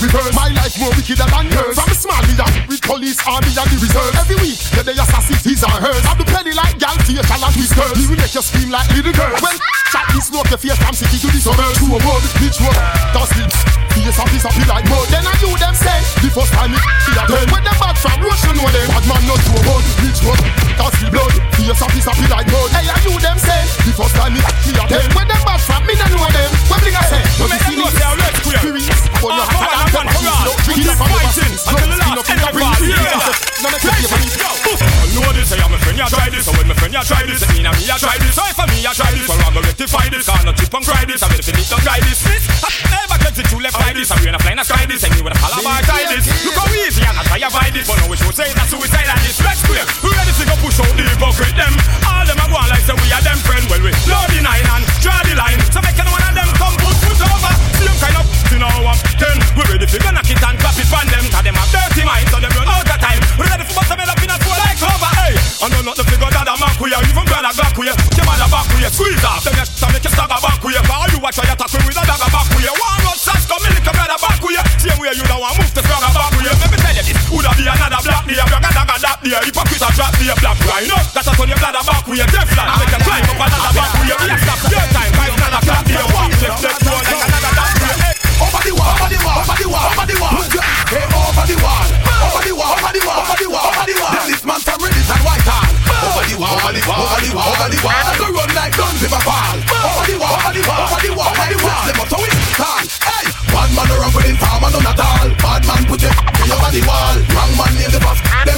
reverse. My life more wicked than yours. From down with police, army and the reserve. Every week, yeah, they assassinate his and hers. I'm the penny like gal, facial and twist curls. He will make you scream like little girl. Well, shot this smoke your face from city to the suburbs. To a word, bitch word. That's it. Face piece of be like mud. Then I do them say. The first time it be a turn. When them back from you know them. Bad man not to a word, bitch word. That's the blood. Face piece of be like mud. Hey, I do them say. The first time it be a turn. When them back from me, no know them. What bring I say? Don't you see me? Furious. But you have to have them. Drink it up and fighting. Until the last end of of you know this, say I'm a friend, ya try this. So when my friend, ya try this, it mean I me, ya try this. I me, ya try this, well, I'm gonna rectify this. Can't not chip and cry this. I'm gonna don't try this. This, I never get it too left like this. I'm gonna fly and sky this. And you with a palabar tie this. Look how easy and I try to fight this. But now we should say that suicide and this. Let's clear. We ready to go push out the hypocrite them. All them are going like say we are them friend. Well, we the nine and draw the line. So make any one of them come put foot over. See them kind of, you know? Then we ready ready for gonna kick and clap it on them. Cause them have dirty minds so them run out of time. We Ready for bust a melon in a four like over Hey, I know not the figure that I'm back with you Even girl I back with you Your mother back with you Squeeze up them yes to make you stagger back with you For you watch your attack me with a dagger back with you One road sash come in like brother back with you Same way you don't want move to stronger back with you Let me tell you this Woulda be another black deer a dagger that deer Hypocrite a drop deer Black grind up That's a turn your bladder back with you Teflon. Make you climb up another back with you Yes, that's your time Five another black deer Walk left left one over the wall, over the wall, over the wall, over the wall. Hey, over the over the wall, over the wall, over the wall, over the wall. Then this man from Reddit and Whitehall. Over the wall, over the wall, over the wall, over the wall. Go run like guns if I. Over the wall, over the wall, over the wall, over the wall. Them up to tall. Hey, bad man around with him, farm and none at all. Bad man put your over the wall. Wrong man name the call.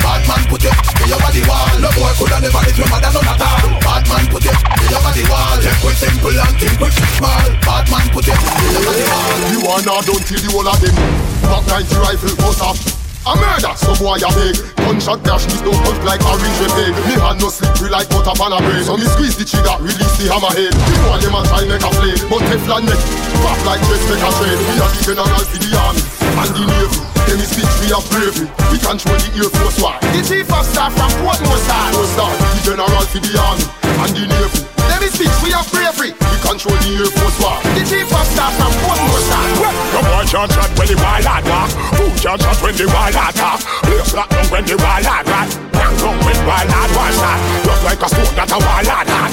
Bad man put your in over the wall. No boy coulda never hit your mother none at all. Bad man put your in over the wall. We simple and think we small. Bad man put your the wall. You are not done till the whole of them. Back 90 rifle bust off. A murder, some boy a big Gunshot dash, this don't cut like orange with pig Me hand no slippery like butter pan a bread. So me squeeze the trigger, release the hammerhead. You know them a try make a flame But Teflon neck, pop like chest make a trade. We are the general for the army And the navy. Them is bitch, we have bravery We control the Air Force One. The chief of staff from Portmore Star No the general for the army And the navy. Them is bitch, we have bravery. We control the Air Force One The chief of staff from Portmore Star No boy can't shot when the wild lad walk Food can't shot when the wild lad talk Place lock down when the wild lad rat Bang down when wild lad was shot Look like a stone that a wild lad had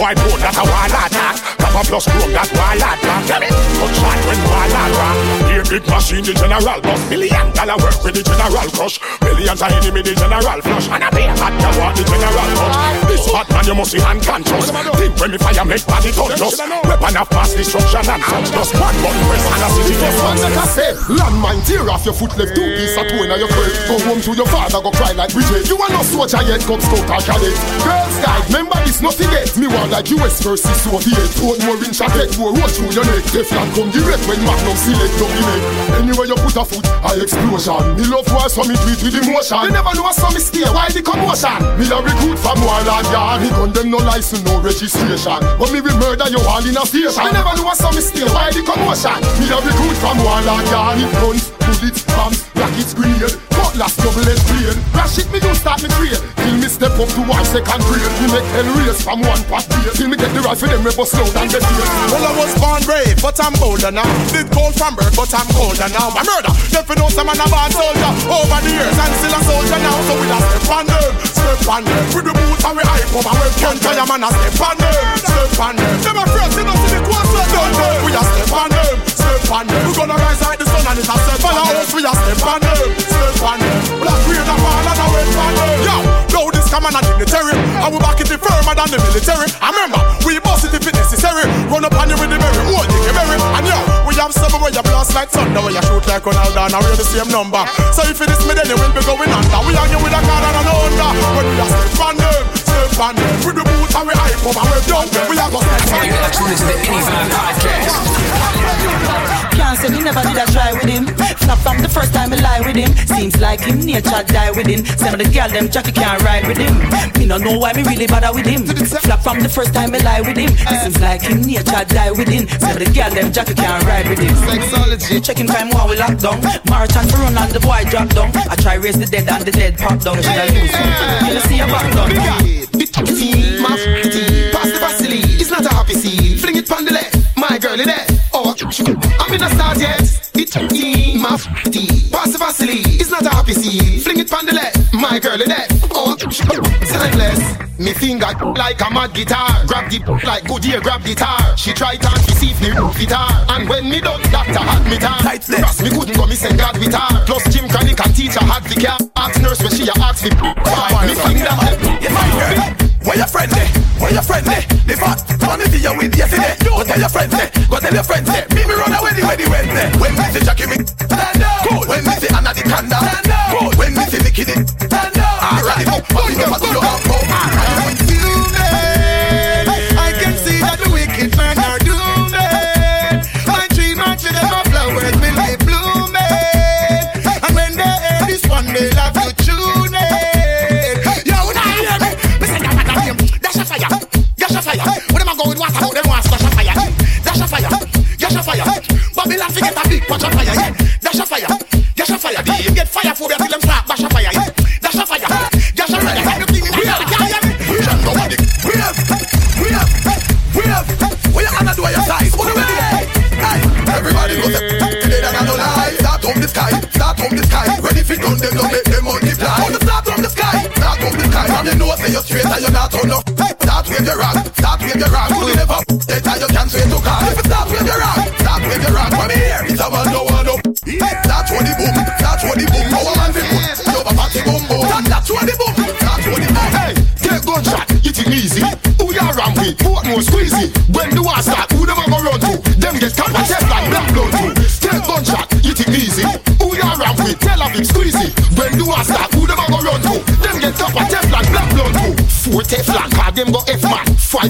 White bone that a wild lad had Papa plus chrome that wild Tell me, good shot when wild lad rock big machine the general boss Million dollar work with the general crush Millions of enemy the general flush And a bear hot you want the general touch This hot man you must see unconscious Think when me fire make body touch us Weapon of mass destruction and such Just one button press and a city just One like I say, landmine tear off your foot left two piece of toe in your crib. Go home to your father, go cry like Bridget. You are not soldier yet, Cub Scout or cadet. Girls guide, remember this, not forget. Me want like US versus Soviet. Put more in jacket, more roll through your neck. Teflon come direct when Magnum select don't give it. Anywhere you put a foot, a explosion. Me love war, so me tweet with emotion. You never know so me stay, why the commotion? Me a recruit from Warland Yard. Me gun them no license, no registration. But me will murder you all in a station. You never know so me stay, why the commotion? Me a recruit from Warland Yard. Guns, bullets, bombs, rockets, grenade. Cutlass, double-edged blade. Crash it, me don't start me trade. Till me step up to one second grade. Me make hell race from one pot base. Till me get the rifle, them rebel slow down the face. Well, I was born brave, but I'm bolder now. Did cold from birth, but I'm colder now. My murder, never know some man a bad soldier. Over the years, and still a soldier now. So we a step on them, step on them. With the boots and we hype up, and we can't tell your man a step on them, step on them. Them a friends, they don't see the so don't them. We a step on them, step on them. We gonna rise like the sun and it's a step on us. We a step on them, step on them. Black rain a fall and a wait on them. Yo, know this come and a dignitary. And we back it the firmer than the military. I remember, we bust it if it necessary. Run up on you with the berry, hold you berry. And yo, we have seven where you blast like thunder, where you shoot like Ronaldo, and we're the same number. So if it is me, then you will be going under. We are you with a card and an under. When we are step on them, step on them. With the boots and we hype up and we done them. We are gonna step on them. You're tuning to the Anyvibe Podcast. Can't say me never did I try with him. Not from the first time I lie with him. Seems like him nature die with him. Some of the girl them Jackie can't ride with him. Me no know why me really bother with him. Flap from the first time I lie with him. Seems like him nature die with him. Some of the girl them Jackie can't ride with him. Sexology. Checking time while we lock down. Marathon for run and the boy drop down. I try raise the dead and the dead pop down. Should I lose? You see a back down. Tea, my my girl in there. Oh, I'm in a start yet. It tea, my tea, pass Vaseline. It's not a happy scene. Fling it on the left, my girl in there. Oh, timeless. Me finger like a mad guitar. Grab the like Goodyear, grab guitar. She try can't receive me guitar. And when me done, doctor had me tar. Cause me couldn't go, me send God with her. Plus Jim Chronic and teacher had the care. Ask nurse when she a ask me. Me finger. Where your friend there? Where your friend there? The fat money for you with yesterday. Go tell your friend there. Go tell your friend there. Me me run away the way the Wednesday. When me see Jackie me stand up. Cool. When me see Anna the Kanda stand up. Cool. When me see Nicky the stand up. Alright. But you know what you have.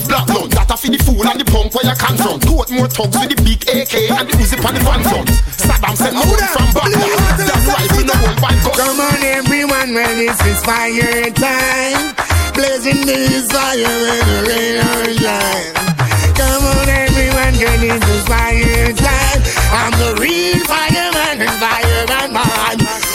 five black. That a fi the fool and the punk where you more thugs with the big AK and the Uzi pan the van front. Saddam from back. That's why we no one. Come on everyone, well this is fire time. Blazing this fire when the rain or shine. Come on everyone, girl this is fire time. I'm the real fireman fireman man.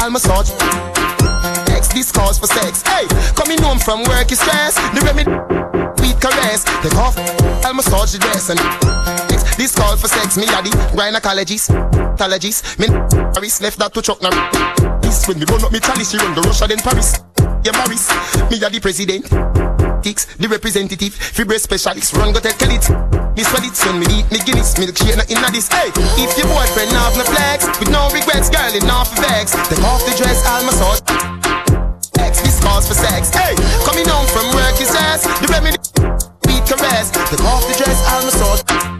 Dress, I'll massage. X, this calls for sex. Hey, coming home from work is stress. The remedy, sweet caress. Take off, I'll massage the dress and X, this call for sex. Me the gynecologist, gynecologist. Me Paris left that to Chuck now. This when me run up me chalice, she run the Russia then Paris. Yeah, Paris, me a the president. Kicks, the representative, breast specialist. Run go tell it. Me swell it, when me eat me Guinness, milkshake not inna this. Hey, if your boyfriend have no flex, with no regrets, girl, the vex. Take off the dress, I'll massage. X, this calls for sex. Hey, coming home from work is ass. The remedy, beat caress. Take off the dress, hey, why not?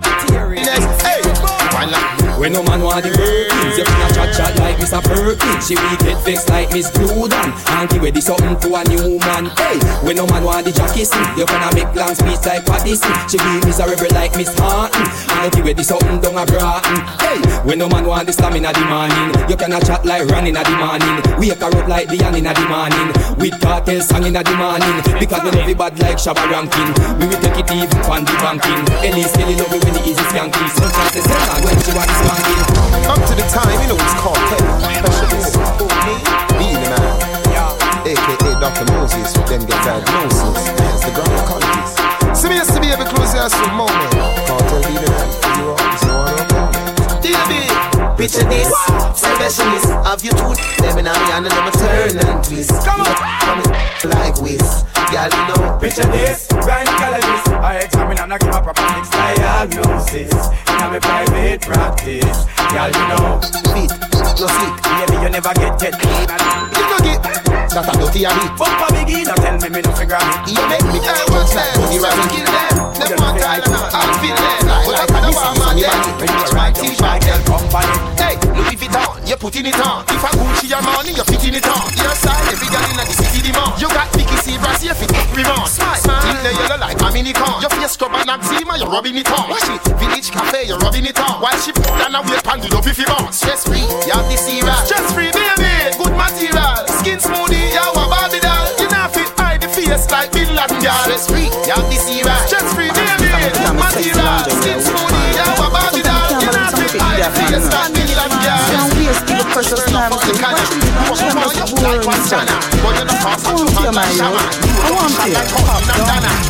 When no man want the workings, you finna chat chat like Mr. Perkins. She will get vexed like Miss Gludan and give ready something to a new man. Hey, when no man want the Jackie you finna make long speech like Patterson. She be miserable like Miss Martin and give ready something down a Broughton. Hey, when no man want the stamina the morning, you finna chat like running at the morning. Wake her up like Diane in the morning with cartel song in the morning because we love it bad like Shabba Rankin. We will take it even on the banking. Ellie Skelly love it when the easy skanky. Sometimes they say that when she wants Up to the time, you know it's called Specialist. Me. AKA Dr. Moses, the gynecologist. See me able to close moment. Cartel be the man for you know I don't Baby, picture this. Specialist of you two. Them in a me and them a turn and twist. Come on. Come like whiz. Girl, you know. Picture this, gynecologist. I examine and I give a proper mix diagnosis. A me private practice. Girl, you know. Fit, no sick. Baby, you never get get You no get. That a dirty a bit. Bump a biggie, now tell me me no figure it. You make me tell what's that. Tony Rabbit. Kill them. Them want to I'll fit them. Like a Mrs. Money When you my t-shirt, girl, company. Hey, Louis Vuitton, you putting it on. If I Gucci your money, you're fitting it on. Your style, every girl in the city demand. You got Vicky Zebras, you fit every man. Smile, smile. In the yellow like a mini con. Your face scrub and eczema, you're rubbing it on. Watch it. Village cafe, you're rubbing it on. While she hide the face like Bin Laden, girl. Don't waste the precious time to watch them just boring stuff. I want to my yo. I want to.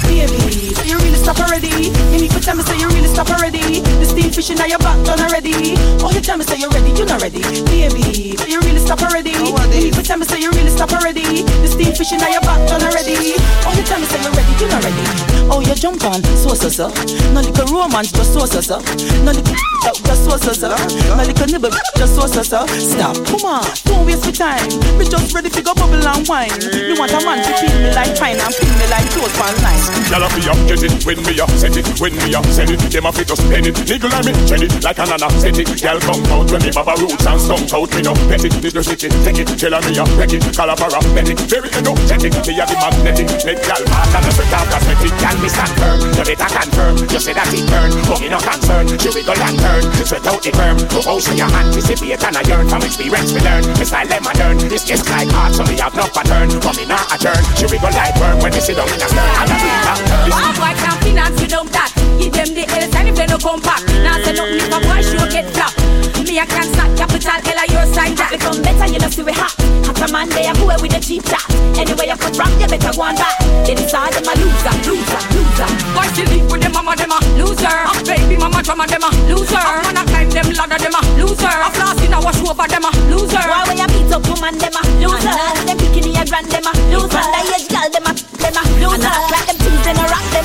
Baby, you really stop already? You need to tell me say you really stop already. The steam fish in your back done already. Oh, you tell me say you're ready, you're not ready. Baby, you really stop already? You need to tell me say you really stop already. The steam fish in your back done already. Oh, you tell me say you're ready, you're not ready. Oh, you jump on, so so so. No little romance, just so so so. No little just so so so. No little nibble, just so so so. Stop, come on, don't waste your time. We just ready to go bubble and wine. You want a man to pin me like pine and pin me like clothes pan line. Y'all up me up, get it when me up, set it when me up, send it. Them a fit just pen it, niggle on me, shed it like an anesthetic. Y'all come out when me baba roots and stunk out me no. Pet it, little shit it, take it, tell me up, wreck it, call a pathetic, very energetic. Me a the magnetic, make y'all mad and a fit out cosmetic. Y'all me stand firm, you better confirm. You say that it burn, but me no concern. You wiggle and turn, sweat out the perm. Go ocean your anticipate and I yearn. From experience we learn. Me style them modern, it's just like hard, so me have no pattern. But me not adjourn, she wiggle like worm. When me sit down in a stern. And I feel that. Wow, oh, boy finance without that. Give them the L sign if they no come back. Now say nothing if a boy show get flap. Me I can't start capital L a your sign that. Become better, you know see we hot. Hot a man they a go with the cheap chat. Anyway you come from, you better go on back. Inside them a loser, loser, loser. Boy still live with them mama them a loser. A baby mama drama them a loser. A man a climb them ladder them a loser. A floss in a wash over them a loser. Why when you beat up woman them a loser? Them bikini a grand them a loser. Underage girl them a them a loser. And like them things them a rock them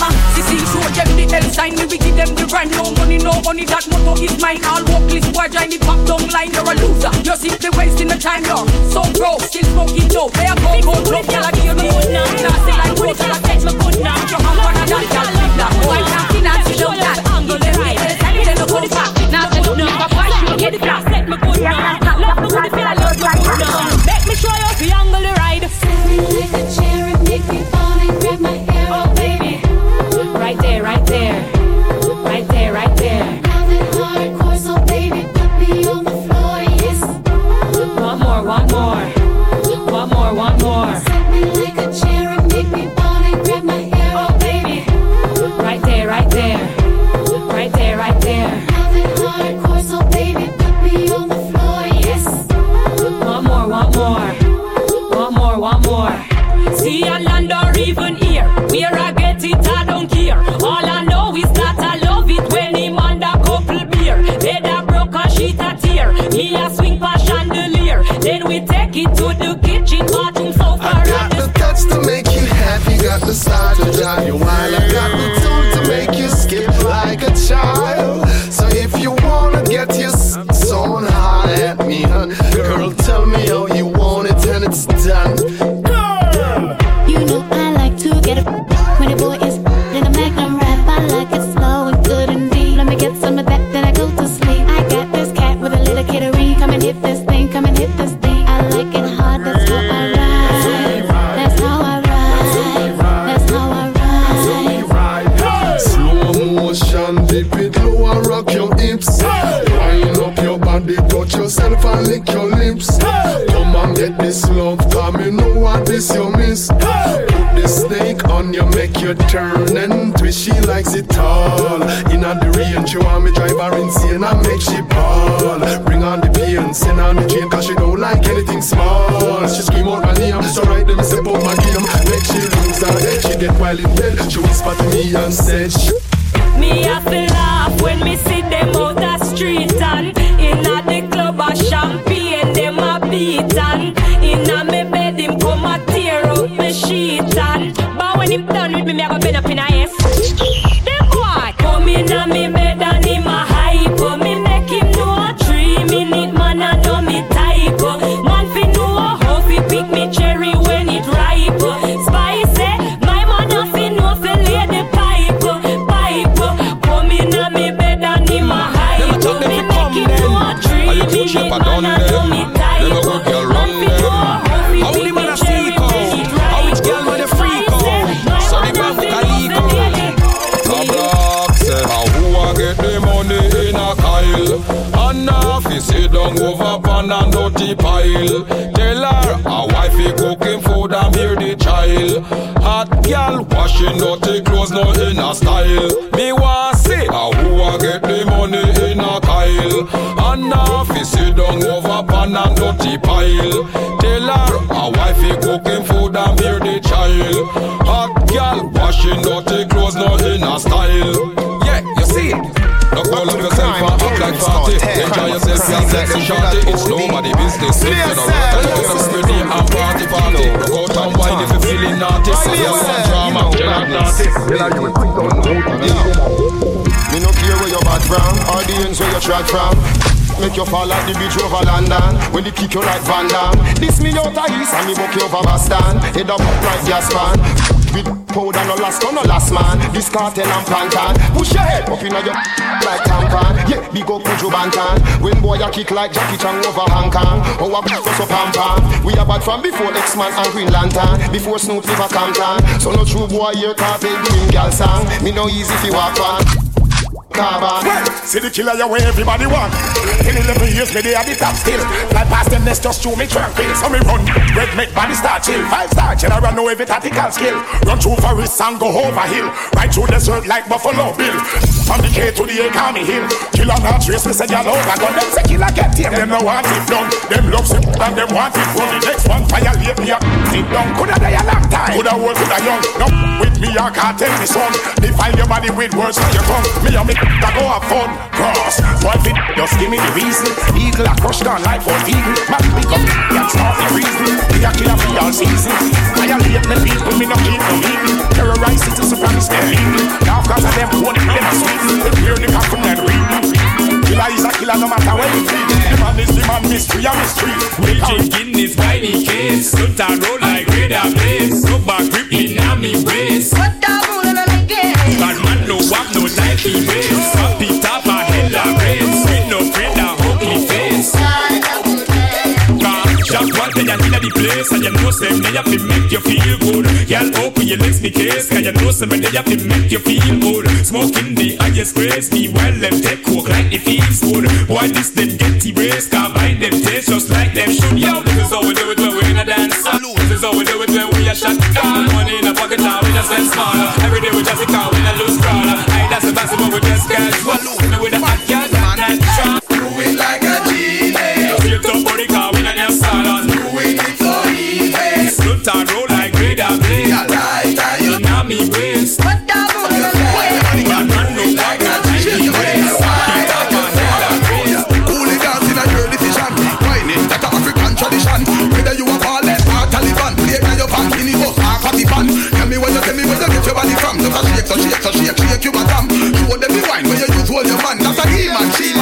the L sign, me we give them the rhyme. No money, no money, that motto is mine. All workless boy join the pop down line. You're a loser. You're simply wasting the time. You're so broke, still smoking dope. They are go go go. All I give you the good now. Now say like what I take me good now. You're a one of that girl big that. Boy can't finance without that. Give them the L sign, they no go back. Now say no, if a boy should get it, now set me good now. Love me good, feel I love you good now. more. Me a oh, Right there, right there. Right there, right there. Having hardcore, so baby, put me on the floor, yes. More, more. More, more. See land or even here. Where I get it, I don't care. All I know is that I love it when him and a couple beer. A sheet a tear. Me a swing pa chandelier. Then we take it to the kitchen, got the style to drive you wild. I got the turn and twist. She likes it all. In the rain, she want me drive her insane and I make she ball. Bring on the pain, send on the chain, cause she don't like anything small. She scream out my name, so right them step out my game. Make she lose her head, she get wild in bed. She whisper to me and said, Me have to laugh when me see them out the street and inna the club a champagne them a beat and dirty pile. Tell her a wifey cooking food and bear the child. Hot girl washing dirty clothes no in a style. Me want see how who a get the money in a Kyle. And now fi sit down over pan and dirty pile. Tell her a wifey cooking food and bear the child. Hot girl washing dirty clothes no in a style. Yeah, you see? Look all of yourself and like party Enjoy yourself, girl, sexy shorty It's nobody business you don't want to get up every day and party party. Look out and wine if you're feeling naughty. So you want drama, you're not naughty. Me no care where you bad from. Or the ends where you trod from. Make you fall like the beach over London. When they kick you like Van Damme. This me out of east and me book you over Boston. Head up like gas pan With powder no last no last man. This cartel and plantain Push your head up inna your like tampon Yeah, big up Buju Banton. When boy you kick like Jackie Chan over Hong Kong. Oh, I put us up pam We are bad from before X-Man and Green Lantern. Before Snoop live a Compton. So no true boy here cartel doing gal song. Me no easy fi walk on Carbon Well, see the killer you where everybody want. In 11 years, me they at the top still. Fly past them, let's just chew me tranquil. So me run, red make body start chill. Five star general I know every tactical skill. Run through forest and go over hill. Right through desert like Buffalo Bill. From the K to the A, call me hill. Killer not trace, me say y'all over gun. Them say killer get here, them no want it done. Them love it and them want it run. The next one fire late me up, sit down. Coulda die a long time, coulda old, coulda young. No with me, I can't tell me son. Defile your body with words on your tongue. Me and me that go have fun. Cross, boy, fit, just give me the reason. Eagle, I crush down like for eagle. Man, pick up, and start the reason. We are killer for all season. Violate me people, me no keep no meeting. Terrorize citizens from their legal. Now, cause of them, one them a sweet. Clear the cock from that reading. Killer is a killer no matter where you treat. The man is the man, mystery a mystery. We drinking this by the case. Don't I roll like radar blaze. No back grip in a me waist. What the moon walk no Nike waist. It up a hella race. With no friend I a ugly face. Shot one day and inna the place And you know some they have to make you feel good Y'all open your legs me case Cause you know some they have to make you feel good Smoking the highest grace Meanwhile them take coke like it feels good Why this them get erased Combine them taste just like them should Yo, this is how we do it when we in a dance This is how we do it we a shot. Down Money in a pocket now we just spend smaller. Every day we just a car we a lose crawler. Ain't that's the best but we just casual Me with a hot girl and try Do it like a genie. Straight up body car we a nail salon Doing it so easy. Slut and roll shake, so shake, shake you a damn. You want them the wine when you use all your man, that's a he man She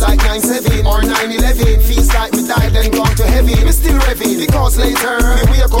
like 9-7 or 9-11. Feels like me died and gone to heaven. We still revving because later we wake up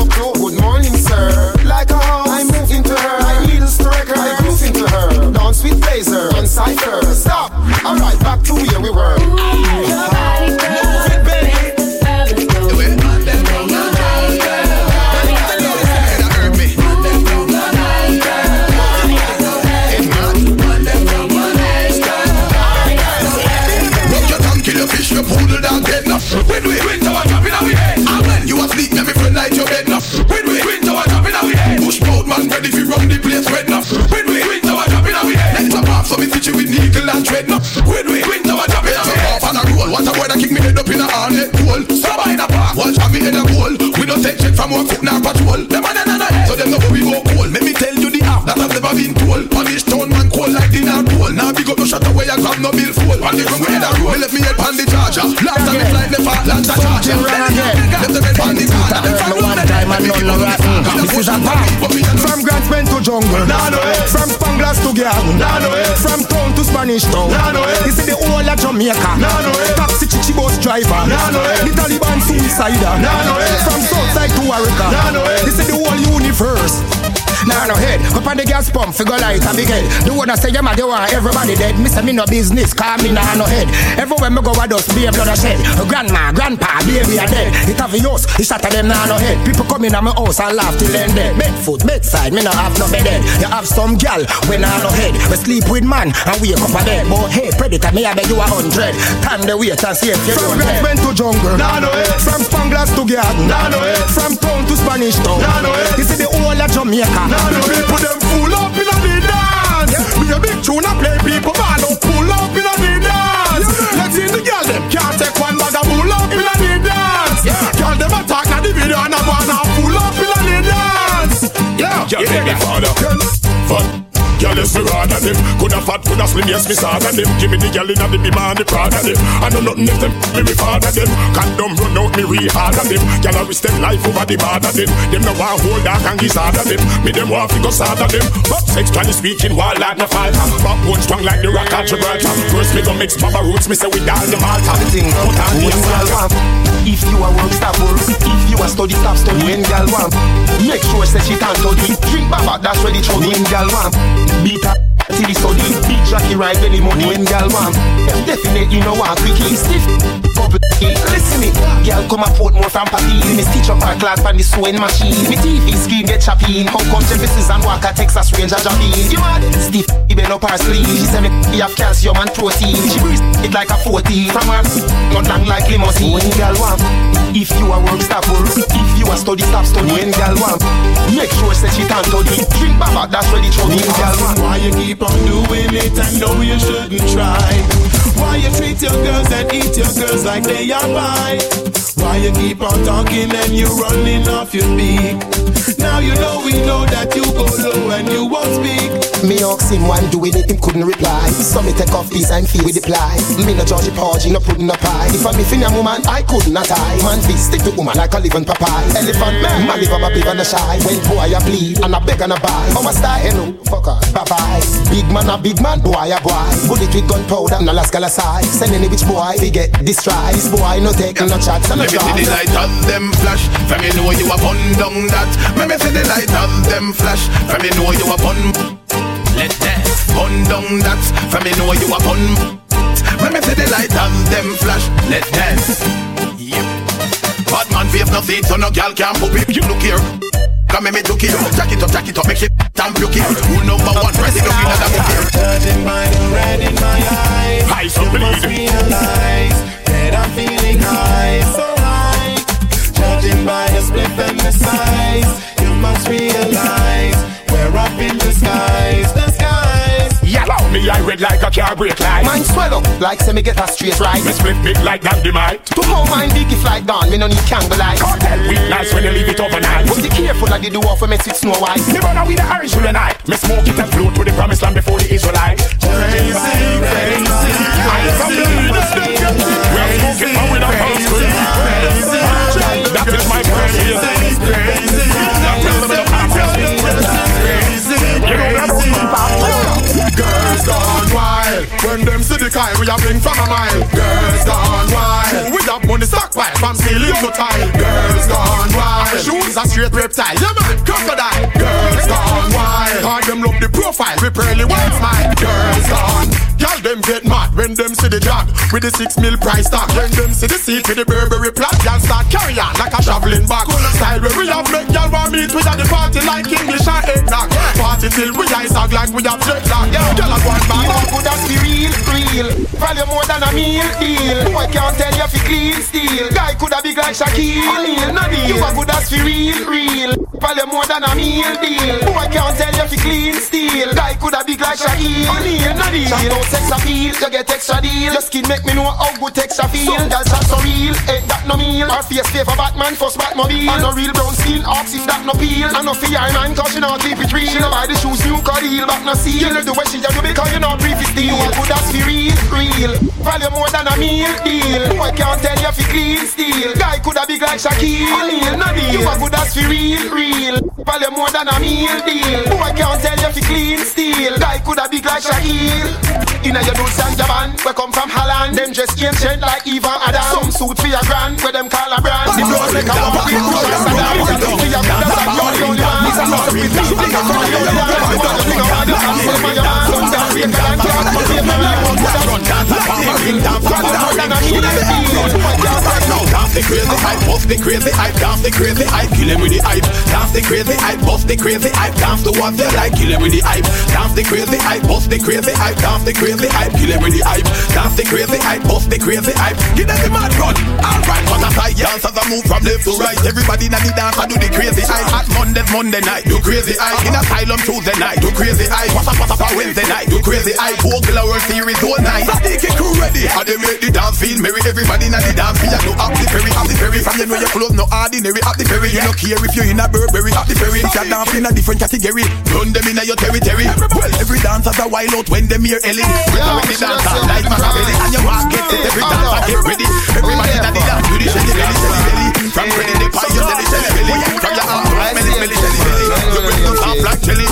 outsider. Nah, no, eh. From Southside to Arica. Nah, no, no head. Up on the gas pump, figure light a big head. The one I say, yeah, my they want everybody dead. Me me no business, call me nah no head. Everywhere me go, I just be a blood shed. Grandma, grandpa, baby are dead. It have a house, it shatter them nah no head. People come in at my house and laugh till end dead. Bed Bedfoot, bedside, me no have no bed head. You have some gal, when nah no head. We sleep with man and wake up a bed. But hey, predator, me I beg you a hundred. Time the wait and see if you From Redmond to jungle, nah no head. From Spanglass to Garden, nah no head. From town to Spanish town, nah no head. You see the whole of Jamaica, nah no head. Me a big tune I play people man don't pull up in the dance. Yeah. The girl them can't take one bag of pull up in the dance. Girl them attack at the video and I wanna pull up in the dance. Yeah, yeah, yeah baby father. Fuck. Girl, yes, me rather them. Coulda fat, coulda slim, yes, me sadder them. Give me the girl inna the beam and the Prada them. I know nothing if them me me father them. Condom run out me re harder them. Girl, I risk them life over the border them. Them no want hold dark and give harder them. Me them want fi go sadder them. But sexually speaking, wall like no falter. Backbone strong like the rock at Gibraltar. First me go mix Baba roots, me say we down the Malta. Put on the assault. If you a work, stop work. If you a study, stop study. When girl want, make sure say she can't study. Drink Baba, that's where the trouble. When girl want, beat her till he study. Big Jackie ride belly money. When girl want, definitely you know want quickly stiff. Bubble. Listen me, girl come and put more from Papi. Me stitch up her class on the sewing machine. Me TV screen get choppy. How come Jeffersons and Walker Texas Ranger Jappy? You mad? Stiff, he bend up her sleeve. She say me he have calcium and protein. She breathe it like a 40 from her not long like limousine. When girl want, if you a work stop work. If you a study stop study. When girl want, make sure say she can't study. Drink Baba, that's where the trouble. When girl want, Why you keep on doing it? I know you shouldn't try. Why you treat your girls and eat your girls like they are pie? Why you keep on talking and you running off your beak? Now you know we know that you go low and you won't speak. Me ask him one doing it, him couldn't reply. So me take off piece and feel with the ply. Me no judge porgy, no pudding no pie. If I'm fin a woman, I could not tie. Man be stick to woman like a living papaya. Elephant man, man live up a and a shy. When boy a bleed and a beg and a buy. My style, hello, fuck her, bye bye. Big man a big man, boy a boy. Bullet with gunpowder, no last gala side. Send any bitch boy, we get destroyed. This boy no take no and no Let me see the light of them flash. From me know you a bun down that. Let me see the light of them flash. From me know you a bun. Let that bun down that. From me know you a bun. Let me see the light of them flash. Let dance. Yep. Bad man face no seat, so no girl can pop it. You look here. Come me me took it. Jack it up, jack it up, make it tamp you here. Who number one? Ready to win another book here. Judging by the red in my eyes, so you must realize that I'm feeling high, so high. Judging by the split and the size, you must realize we're up in the skies. Yellow me, I red like a car brake light. Mine swell up like say me get a straight right. Me split big like dynamite. To how mine big if like dawn, me no need candle light. Cartel weak nice when you leave it overnight. But be careful like the dwarf when mess with Snow White. Me run with the Irish full of night. Me smoke it and float to the promised land before the Israelite. Crazy, crazy, crazy I am the leader. We are smoking and we don't house cream. That is my prayer. Now gone wild. When them see the kind, we a bring from a mile. Girls gone wild. We have money stockpile from ceiling to tile. Girls gone wild. Shoes a straight reptile. Yeah man, crocodile. Girls gone wild. Hard them love the profile. We pearly white smile. Girls gone. Y'all them get mad when them see the jog with the six mil price tag. When them see the seat with the Burberry plat, y'all start carry on like a traveling bag. Style where we have make y'all want meet we at the party like English and eggnog. Party till we ice hog like we have jet lag. Y'all a go and You back are good as be real, real. Value more than a meal, deal. Boy can't tell you if you clean steel. Guy coulda big like Shaquille no deal. You are good as be real, real. Value more than a meal, deal. Boy can't tell you if you clean steel. Guy coulda big like Shaquille no deal. Chat out sex appeal, you get extra deal. Your skin make me know how good texture feel. Girl chat so real, ain't that no meal. Our face favor Batman, first Batmobile. And no real brown skin, ox if that no peel. And no fear man, cause she not keep it real. She no buy the shoes, new car heel, back no seal. You know the way she do because you not brief steal. You are good as for real, real. Value more than a meal, deal. Boy can't tell you if you clean steel. Guy coulda big like Shaquille O'Neal, no deal. You are good as for real, real. Value more than a meal, deal. Boy can't tell you if you clean steel. Guy coulda big like Shaquille. Inna your dudes and Japan, we come from Holland. Them dress ancient like Eva Adam. Some suit for your grand, where them call a brand. The blood make a woman feel good as a dam. You know for your good as a you're the only one. It's a must be that. I'm from the only one. You want to think about this, I'm from your man. Some down here, can I can't come here, man. I want to run down. Ring down, from the road, and I need a deal. Dance the crazy hype, bust the crazy hype, dance the crazy hype, kill him with the hype. Dance the crazy hype, bust the crazy hype, dance to what they like, kill him with the hype. Dance the crazy hype, bust the crazy hype, dance the crazy hype, kill him with the hype. Dance the crazy hype, bust the crazy hype, give them the mad run. Alright, sight, dance as I move from left to right. Everybody in the dance, I do the crazy hype. At Monday, Monday night, do crazy hype. In asylum Tuesday night, do crazy hype. What's up, what's up, on Wednesday night, do crazy hype. Vocal World Series, all night. Sadiki crew ready, and they make the dance feel merry. Everybody in the dance feel, do up the ferry, up the ferry. From you know your clothes no ordinary. At the ferry, you no care if you in a Burberry. At the ferry, if you dance in a different category. Run them in your territory. Well, every dancer's a wild out when them hear Ellie. Yeah, the dancer like Machiavelli, and you want get it. Every dancer get ready. Everybody that the dance, do the shelly belly, shelly belly. From ready the pie, you shelly shelly belly. From your arm, smelly smelly shelly belly. You bring them soft like jelly.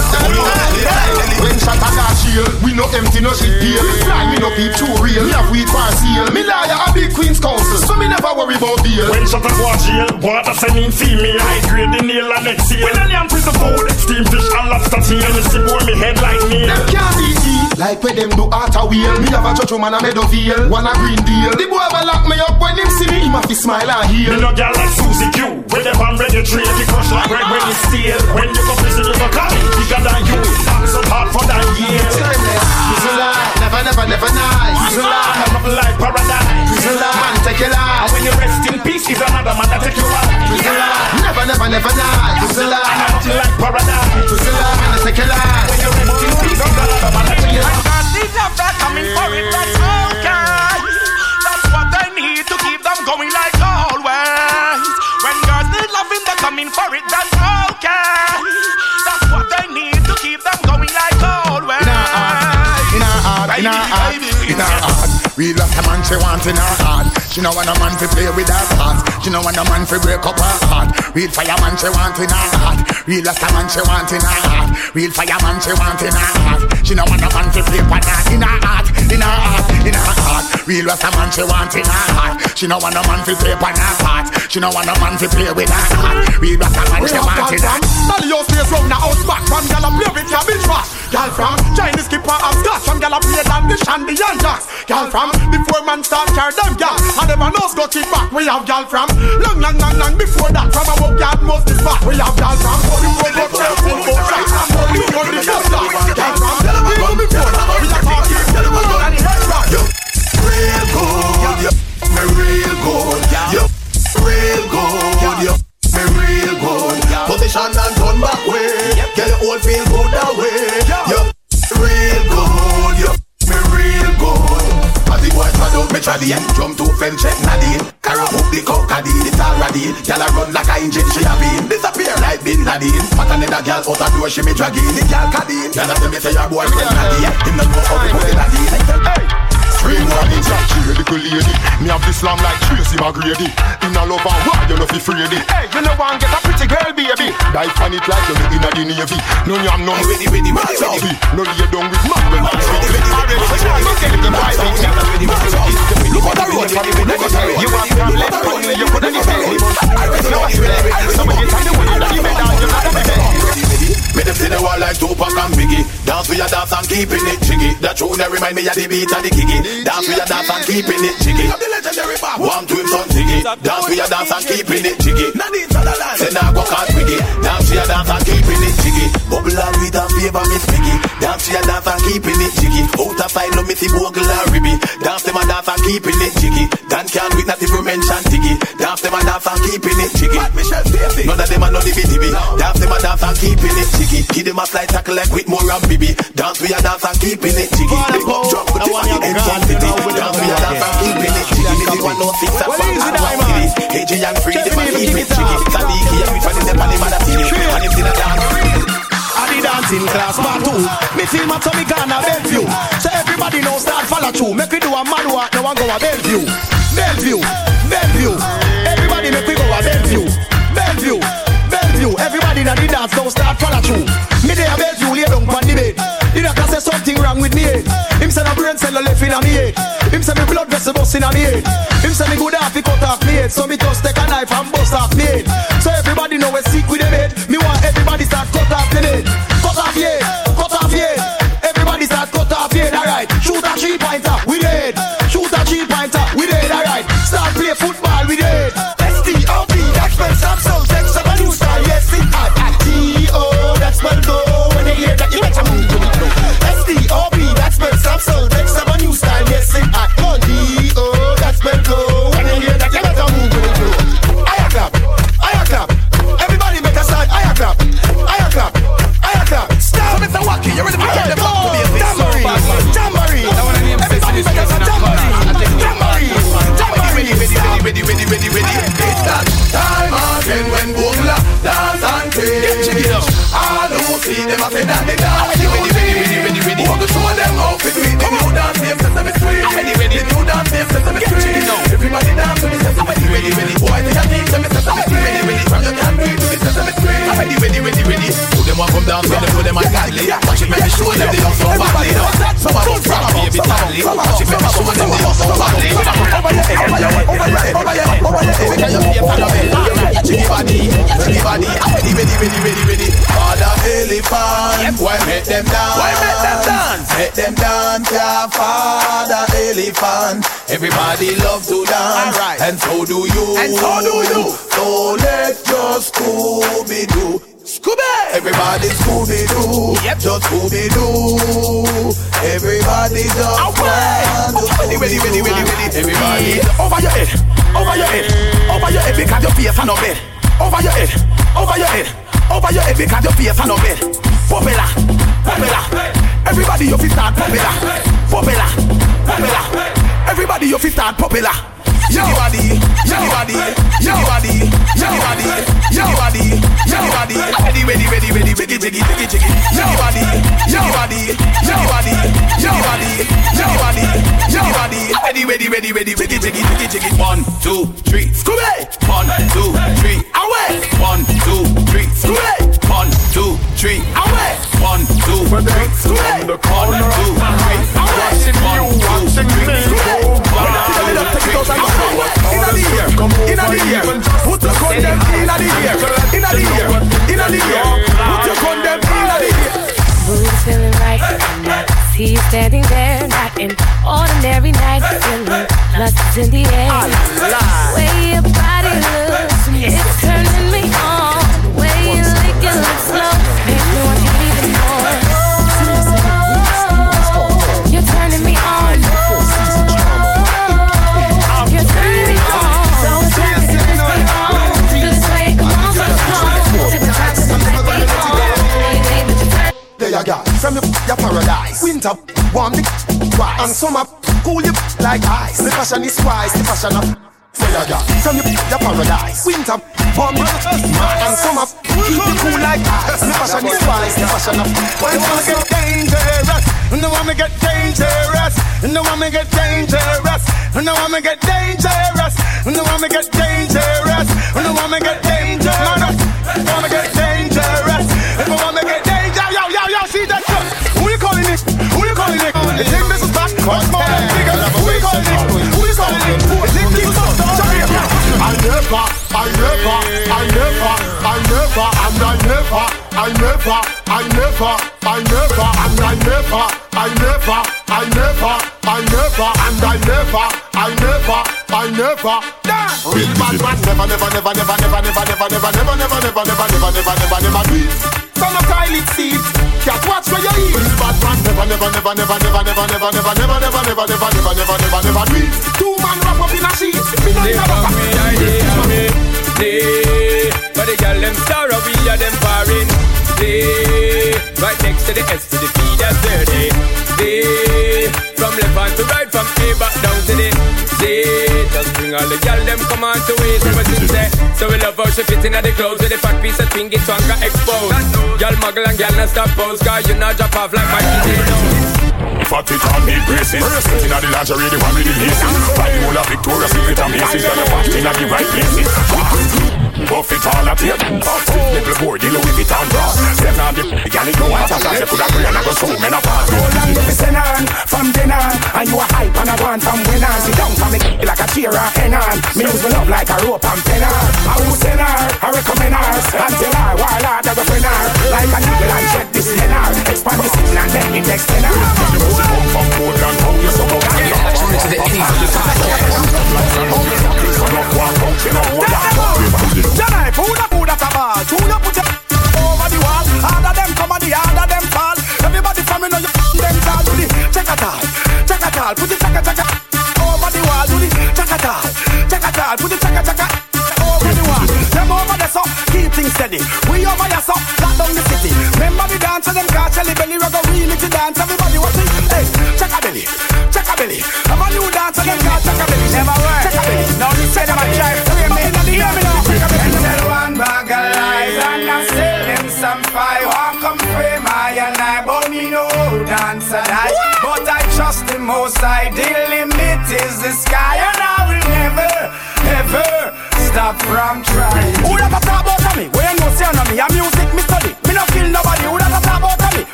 When shot a gas shield, we no empty no shit deal. Fly me no peep too real. Me have weed for seal. Me liar a big queen's council, so me never worry about deal. When shot a go jail, water sending female. High grade the nail and exhale. When I lamp is the food, steam fish and lobster tail. You see boy me head like me. Them can't be eat like where them do art a wheel. Me have a church man a Meadowvale, one a green deal. The boy ever lock me up when him see me, him have to smile and heal. Me no gal like Susie Q. When them on ready to trade, you crush like bread when you steal. When you go prison, you go call it bigger than you. That's so hard for that year. Prison life, never, never, never nice. Prison life, come up like paradise. Prison life, man take your life. And when you rest in peace, is another man that take your life. Prison life, never, never, never nice. Prison life, and nothing like paradise. Prison life, man take your life. When you rest in peace, is another man that take your life. Love that coming for it, that's okay. That's what they need to keep them going like always. When girls need loving, they're coming for it, that's okay. That's what they need to keep them going like always. In our heart, in our heart, in our heart. Real love a man she want in her heart. She know want a man to play with her heart. She know want a man to break up her heart. Real fireman she want in her heart. Real love man she want in her heart. Real fireman she want in her heart. She know want a man to play with her in her heart, in her heart, in her heart. Real love man she want in her heart. She know want a man to play with her heart. She know want a man to play with her heart. Real love man she want in her. Tell your space round the house back From gal a play with cabbage trash Gal from Chinese skipper and scotch From gal a play down the shandy and jacks Gal from Before man start carry them gal And never knows go kick back We have gal from Long long long long before that From our yard most is back We have gal from Holy road up there Full boat right And holy road the best start Gal from We go before that We talking Tell them what and the head rock Real good, you me real good, you real good, you me real good. Position and turn back way, get your old feel good that boy trod out me traddy, jump to fence check Nadine. Carry up the cockadine, it's all already. Gyal a run like a engine, she a beam. Disappear like Bin Laden. But another gyal out a door, she me dragging. The gyal cadine. Gyal a tell me say your boyfriend Nadine. Him not know how to put it Nadine. Stream running jack, she a little lady Me have this slam like Tracy McGrady In a love and war, you know fi free Hey, you know one get a pretty girl, baby Dive on it like you in a the navy No yam, no ready, ready, ready, ready No lay down with man when it's ready, ready Already, so you want to get the boy beat Look at the road for the wood, look at the road You want problem, for you, you coulda defend No, it's ready, somebody tell the wood that you better, you gotta be better Me them see the wall like Tupac and Biggie. Dance for your dance and keeping it jiggy. That tune that remind me of the beat and the kiki. Dance for your dance and keeping it jiggy. The legendary bar. One to him son Ziggy Dance for your dance and keeping it jiggy. Say now go can't wiggy Dance for your dance and keeping it jiggy. Bubble and read and favor Miss Piggy Dance for your dance and keeping it jiggy. Out of sight love me see Bogle and Ribby. Dance them and dance and keeping it jiggy. Dan can't wait not you mention Tiggy Dance them and dance and keeping it jiggy. None of them are no dibby Dance them and dance and keeping it jiggy Give them a slight tackle like with more and Bibi Dance for your dance and keeping it jiggy Big up drop with the fucking intensity Dance for your dance and keeping it jiggy This oh is one no six and one and one city AJ and free them and keep it jiggy Sadiki and we find them on the man a city And him still a dance the dancing class part two. Me feel my tummy gonna Bellevue. So everybody know start follow through. Make we do a mad walk, no one go a Bellevue. Bellevue, Bellevue. Everybody make we go a Bellevue. Bellevue, Bellevue. Everybody na the dance don't start Him say no left in a me head. Him say me blood vessel bust in a me head. Him say me good half he cut off me head. So me just take a knife and bust off me head. Father elephant. Everybody love to dance, and so do you. And so do you. So let your Scooby Doo. Scooby! Everybody Scooby Doo. Yep. Just Scooby Doo. Everybody just to ready, ready, ready, ready, ready. Everybody over your head, over your head, over your head because your face on no bed. Over your head, over your head, over your head because your face on no bed. Popular, popular. Everybody you fi start popular, popular, popular. Everybody you fi start popular. Jiggy body, jiggy body, jiggy body, jiggy body, jiggy body, jiggy body. Ready, ready, ready, ready, jiggy, jiggy, jiggy, jiggy. Jiggy body, jiggy body, jiggy body, jiggy body, jiggy body, jiggy body. Ready, ready, ready, ready, jiggy, jiggy, jiggy, jiggy. One, two, three, Scooby. One, two, three, away. One, two, three, Scooby. One, two, three, away. One, two, three, Scooby. One, two, three, away. One, two, three, Scooby. Inna the ear, inna the ear. Put your condom inna the ear, inna the ear, inna the ear. Put your condom inna the ear. Mood feeling right. See you standing there, not an ordinary night. Feeling lust is in the air. up, warm the twice, and some up, cool you like ice. The fashion is twice the fashion up. Fire ya, some you the paradise. Winter, warm it man, and summer keep it cool like ice. The fashion is twice the fashion up. But you wanna get dangerous, and the woman get dangerous, and the woman get dangerous, and the woman get dangerous, and the woman get dangerous, and the woman get dangerous, and the woman get dangerous. If a woman get danger, yo yo yo, she just it? Who you calling it? You think this is back? What's more than bigger? Who you calling it? Who you calling it? You think this is back? I never, I never, I never, I never, and I never, I never, I never, I never, and I never, I never, I never, I never, and I never, I never, I never. Real bad man never, never, never, never, never, never, never, never, never, never, never, never, never, never, never, never do it. Son of Kylie seed, cat watch where you eat. Real bad man never, never, never, never, never, never, never, never, never, never, never, never, never, never, never, never do it. Two man wrap up in a sheet. Me no They need a want me, I they want me. They, but the girl them star, we are them foreign. They, right next to the S to the P, that's dirty. They, from left hand to right, from A back down to the Z. Just bring all the girl them come on to it. Ever since say, so we love how she fit in the clothes with the fat piece of thing, it's one got exposed. Girl muggle and girl not stop pose, cause you not drop off like Mikey J. Fat it on me braces Sitting at the lingerie, the one with the laces whole of Victoria's Secret and Macy's Got your fast in at the right places Buff it all at it. Stiff little boy, the Louis Vuitton bra Step on the the gal it go out As I put a brain and I go so men apart Listen on, from then on And you a hype and I want from when on Sit down for me like a cheer or hen on Me use my love like a rope and pen on I will send her, I recommend her tell her while I have a friend her? Like a nigga and check this ten her. Expand the signal and then it next ten her Come from more than how you so Harder them come the them Everybody know you them over the over the Them over keep things steady We over here so, lock down the city Remember the dance them got Shelly Belly to dance Everybody never work. Now listen to my drive, free me, hear one bag lies and I'm selling some fire. Come free my and I, but me no dance and But I trust the most I the limit is the sky and I will never, ever stop from trying.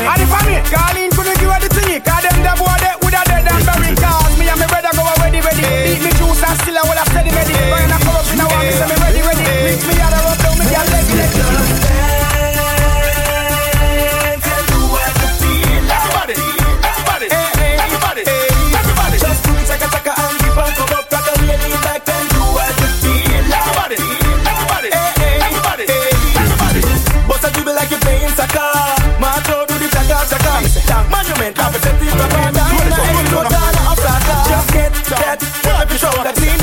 And if I'm here, Carleen couldn't give her the thingy, cause Can't compensate the Just get that, every show that clean.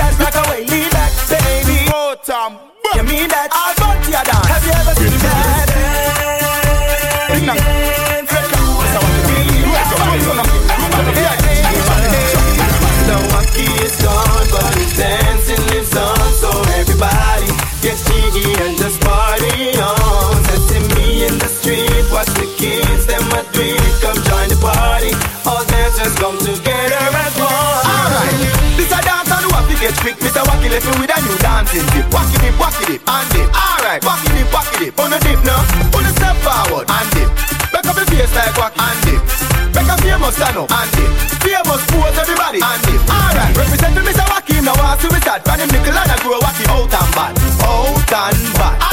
just come together as one. Alright, this a dance and wacky get quick. Mr. Wacky left me with a new dancing dip. Wacky dip, wacky dip, and dip. Alright, wacky dip, wacky dip. On a dip now, on a step forward and dip. Back up your face like wacky and dip. Make a famous stand up and dip. Famous pose everybody and dip. Alright, represent me Mr. Wacky. Now I see we start. Brand him nickel and I grow wacky out and bad. Out and bad.